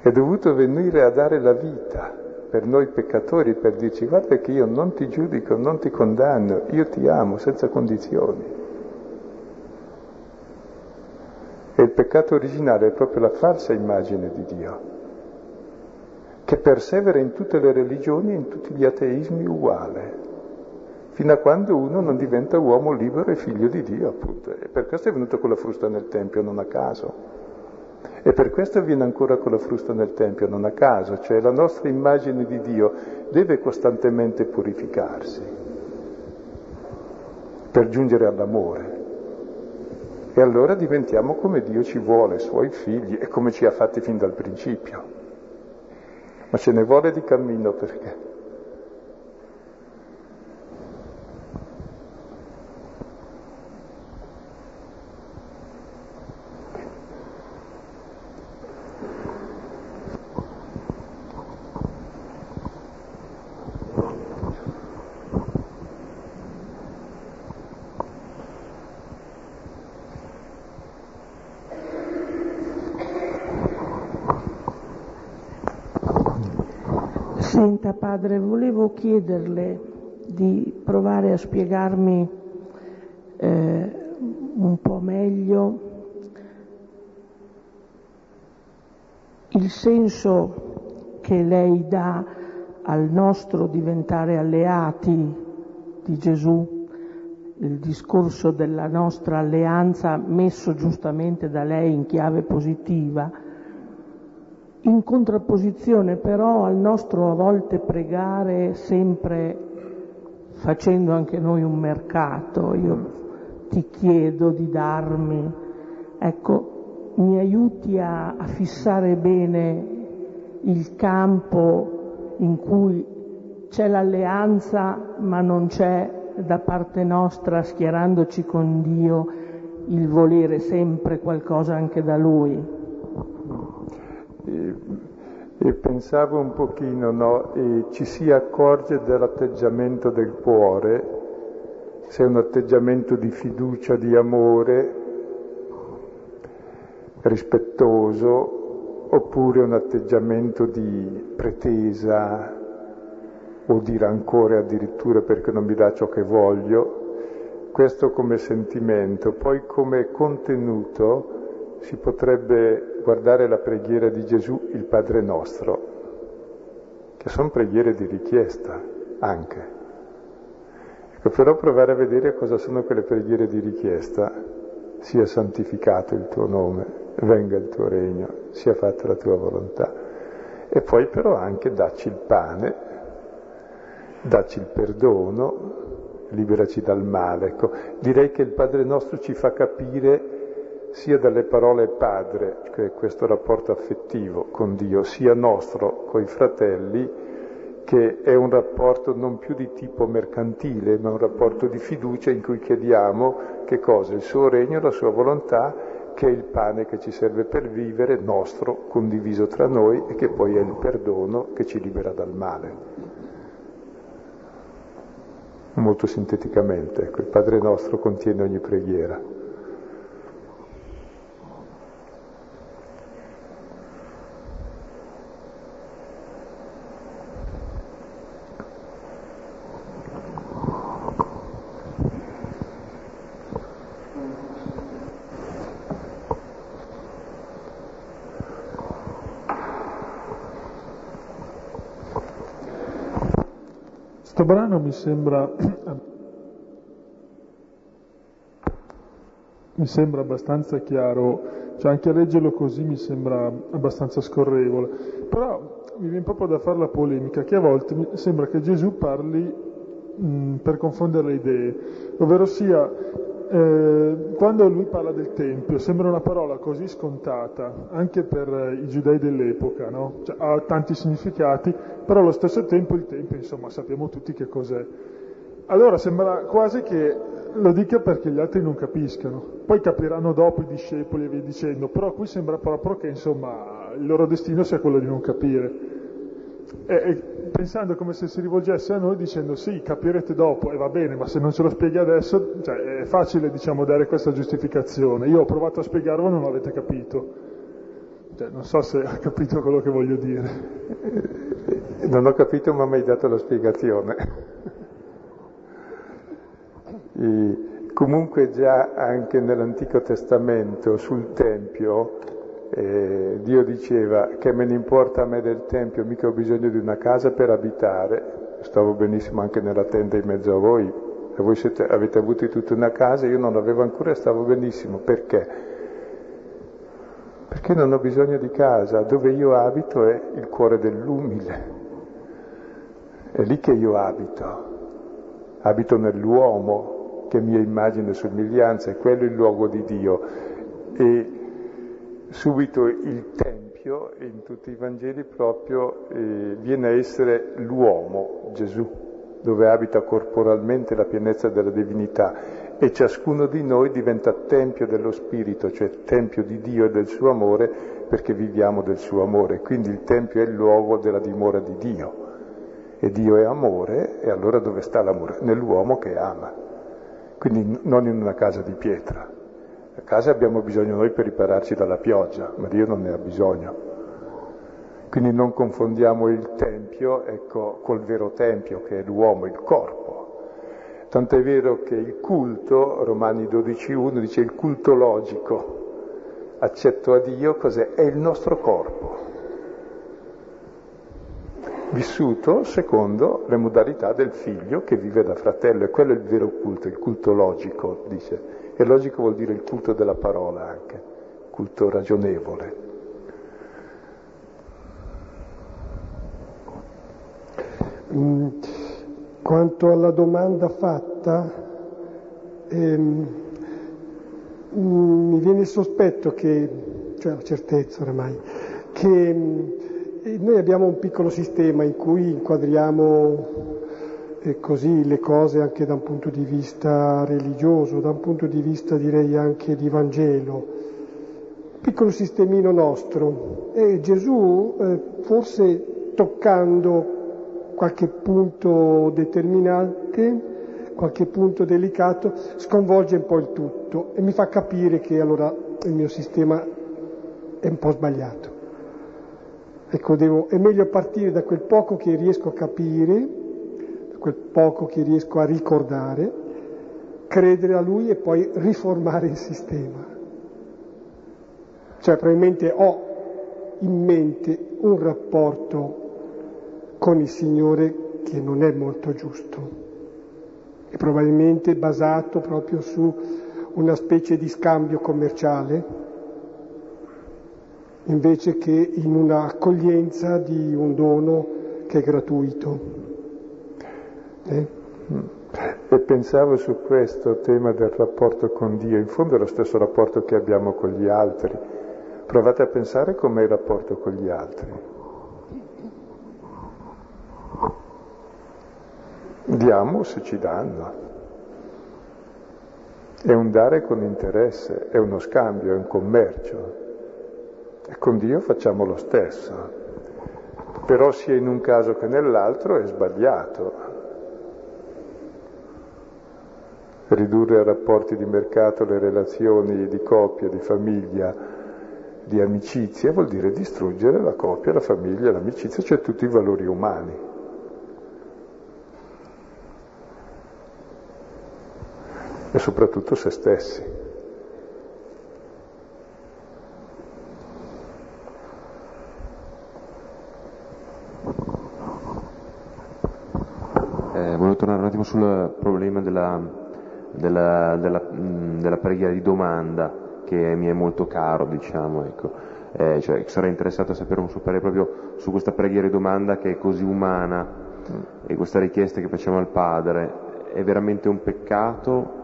È dovuto venire a dare la vita per noi peccatori, per dirci guarda che io non ti giudico, non ti condanno, io ti amo senza condizioni. E il peccato originale è proprio la falsa immagine di Dio che persevera in tutte le religioni e in tutti gli ateismi uguale, fino a quando uno non diventa uomo libero e figlio di Dio, appunto. E per questo è venuto con la frusta nel Tempio, non a caso. E per questo viene ancora con la frusta nel Tempio, non a caso, cioè la nostra immagine di Dio deve costantemente purificarsi per giungere all'amore. E allora diventiamo come Dio ci vuole, suoi figli, e come ci ha fatti fin dal principio. Ma ce ne vuole di cammino perché padre, volevo chiederle di provare a spiegarmi eh, un po' meglio il senso che lei dà al nostro diventare alleati di Gesù, il discorso della nostra alleanza messo giustamente da lei in chiave positiva in contrapposizione però al nostro a volte pregare sempre facendo anche noi un mercato, io ti chiedo di darmi, ecco, mi aiuti a, a fissare bene il campo in cui c'è l'alleanza ma non c'è da parte nostra, schierandoci con Dio, il volere sempre qualcosa anche da Lui e, e pensavo un pochino, no? Ci si accorge dell'atteggiamento del cuore, se è un atteggiamento di fiducia, di amore, rispettoso, oppure un atteggiamento di pretesa o di rancore addirittura perché non mi dà ciò che voglio. Questo come sentimento, poi come contenuto si potrebbe guardare la preghiera di Gesù, il Padre nostro, che sono preghiere di richiesta. anche. Ecco, però provare a vedere cosa sono quelle preghiere di richiesta, sia santificato il tuo nome, venga il tuo regno, sia fatta la tua volontà. E poi però anche dacci il pane, dacci il perdono, liberaci dal male. Ecco, direi che il Padre nostro ci fa capire sia dalle parole padre, che è questo rapporto affettivo con Dio, sia nostro con i fratelli, che è un rapporto non più di tipo mercantile, ma un rapporto di fiducia in cui chiediamo che cosa? Il suo regno, la sua volontà, che è il pane che ci serve per vivere, nostro, condiviso tra noi, e che poi è il perdono che ci libera dal male molto sinteticamente. Ecco, il Padre nostro contiene ogni preghiera. Questo brano mi sembra, mi sembra abbastanza chiaro, cioè anche a leggerlo così mi sembra abbastanza scorrevole, però mi viene proprio da fare la polemica che a volte mi sembra che Gesù parli mh, per confondere le idee, ovvero sia eh, quando lui parla del Tempio sembra una parola così scontata anche per eh, i giudei dell'epoca, no? cioè, ha tanti significati, però allo stesso tempo il Tempio, insomma, sappiamo tutti che cos'è. Allora sembra quasi che lo dica perché gli altri non capiscano, poi capiranno dopo i discepoli e via dicendo, però qui sembra proprio che insomma, il loro destino sia quello di non capire. E, e, pensando come se si rivolgesse a noi dicendo sì, capirete dopo, e va bene, ma se non ce lo spieghi adesso, cioè, è facile diciamo dare questa giustificazione. Io ho provato a spiegarlo e non l'avete capito. Cioè, non so se ha capito quello che voglio dire. Non ho capito, ma mi hai dato la spiegazione. E comunque già anche nell'Antico Testamento sul Tempio eh, Dio diceva che me ne importa a me del Tempio, mica ho bisogno di una casa per abitare, stavo benissimo anche nella tenda in mezzo a voi, e voi siete, avete avuto tutta una casa, io non l'avevo ancora e stavo benissimo, perché? Perché non ho bisogno di casa, dove io abito è il cuore dell'umile, è lì che io abito, abito nell'uomo che mia immagine e somiglianza, è quello il luogo di Dio. E subito il Tempio, in tutti i Vangeli proprio, eh, viene a essere l'uomo, Gesù, dove abita corporalmente la pienezza della divinità e ciascuno di noi diventa Tempio dello Spirito, cioè Tempio di Dio e del suo amore, perché viviamo del suo amore. Quindi il Tempio è il luogo della dimora di Dio. E Dio è amore, e allora dove sta l'amore? Nell'uomo che ama. Quindi non in una casa di pietra. La casa abbiamo bisogno noi per ripararci dalla pioggia, ma Dio non ne ha bisogno. Quindi non confondiamo il Tempio ecco, col vero Tempio, che è l'uomo, il corpo. Tant'è vero che il culto, Romani 12.1, dice il culto logico, accetto a Dio, cos'è? È il nostro corpo, vissuto secondo le modalità del figlio che vive da fratello, e quello è il vero culto, il culto logico, dice. E logico vuol dire il culto della parola anche, culto ragionevole. Mm, quanto alla domanda fatta, ehm, mm, mi viene il sospetto che, cioè la certezza oramai, che mm, noi abbiamo un piccolo sistema in cui inquadriamo e così le cose anche da un punto di vista religioso, da un punto di vista direi anche di Vangelo. Piccolo sistemino nostro. E Gesù, eh, forse toccando qualche punto determinante, qualche punto delicato, sconvolge un po' il tutto e mi fa capire che allora il mio sistema è un po' sbagliato. Ecco, devo, è meglio partire da quel poco che riesco a capire quel poco che riesco a ricordare, credere a lui e poi riformare il sistema. Cioè probabilmente ho in mente un rapporto con il Signore che non è molto giusto e probabilmente basato proprio su una specie di scambio commerciale invece che in un'accoglienza di un dono che è gratuito. Eh? E pensavo su questo tema del rapporto con Dio, in fondo è lo stesso rapporto che abbiamo con gli altri. Provate a pensare com'è il rapporto con gli altri. Diamo se ci danno. È un dare con interesse, è uno scambio, è un commercio. E con Dio facciamo lo stesso. Però sia in un caso che nell'altro è sbagliato. Ridurre a rapporti di mercato le relazioni di coppia, di famiglia, di amicizia vuol dire distruggere la coppia, la famiglia, l'amicizia, cioè tutti i valori umani. E soprattutto se stessi. sul problema della, della, della, della, preghiera di domanda che mi è molto caro, diciamo, ecco. eh, cioè, sarei interessato a sapere un suo parere proprio su questa preghiera di domanda che è così umana mm. e questa richiesta che facciamo al Padre. È veramente un peccato?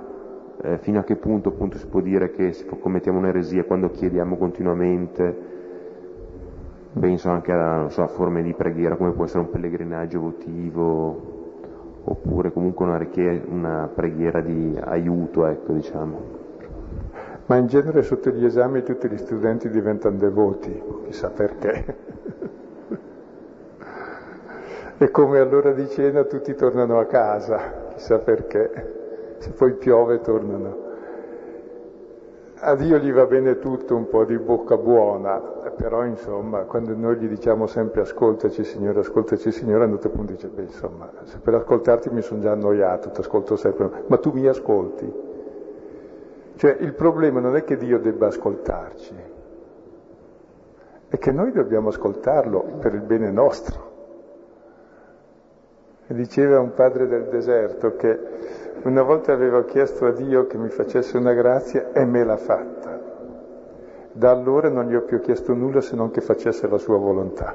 Eh, fino a che punto appunto si può dire che commettiamo un'eresia quando chiediamo continuamente? Penso anche a, so, a forme di preghiera come può essere un pellegrinaggio votivo, oppure comunque una, una preghiera di aiuto, ecco, diciamo. Ma in genere sotto gli esami tutti gli studenti diventano devoti, chissà perché. e come all'ora di cena tutti tornano a casa, chissà perché. Se poi piove tornano. A Dio gli va bene tutto, un po' di bocca buona, però insomma, quando noi gli diciamo sempre ascoltaci Signore, ascoltaci Signore, a un certo punto dice, beh insomma, se per ascoltarti mi sono già annoiato, ti ascolto sempre, ma tu mi ascolti. Cioè il problema non è che Dio debba ascoltarci, è che noi dobbiamo ascoltarlo per il bene nostro. Diceva un padre del deserto che una volta avevo chiesto a Dio che mi facesse una grazia e me l'ha fatta. Da allora non gli ho più chiesto nulla se non che facesse la sua volontà.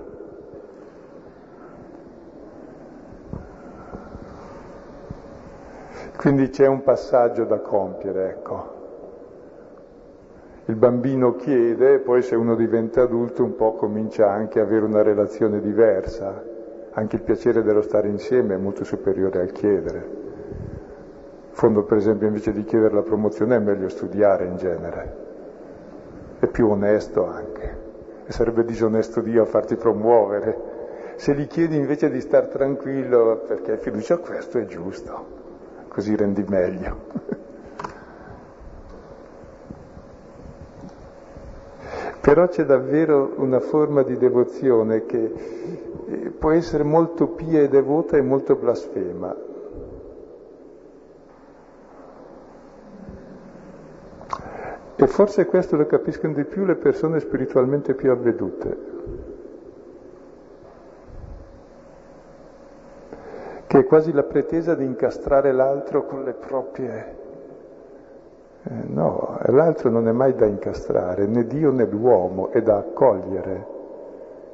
Quindi c'è un passaggio da compiere, ecco. Il bambino chiede, poi se uno diventa adulto un po' comincia anche a avere una relazione diversa. Anche il piacere dello stare insieme è molto superiore al chiedere. In fondo, per esempio, invece di chiedere la promozione è meglio studiare in genere. È più onesto anche. E sarebbe disonesto Dio a farti promuovere. Se gli chiedi invece di star tranquillo perché hai fiducia, questo è giusto. Così rendi meglio. Però c'è davvero una forma di devozione che può essere molto pia e devota e molto blasfema. E forse questo lo capiscono di più le persone spiritualmente più avvedute, che è quasi la pretesa di incastrare l'altro con le proprie... Eh, no, l'altro non è mai da incastrare, né Dio né l'uomo, è da accogliere,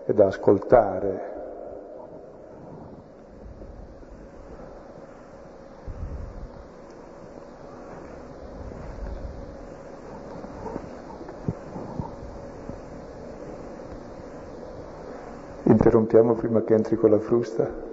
è da ascoltare, interrompiamo prima che entri con la frusta?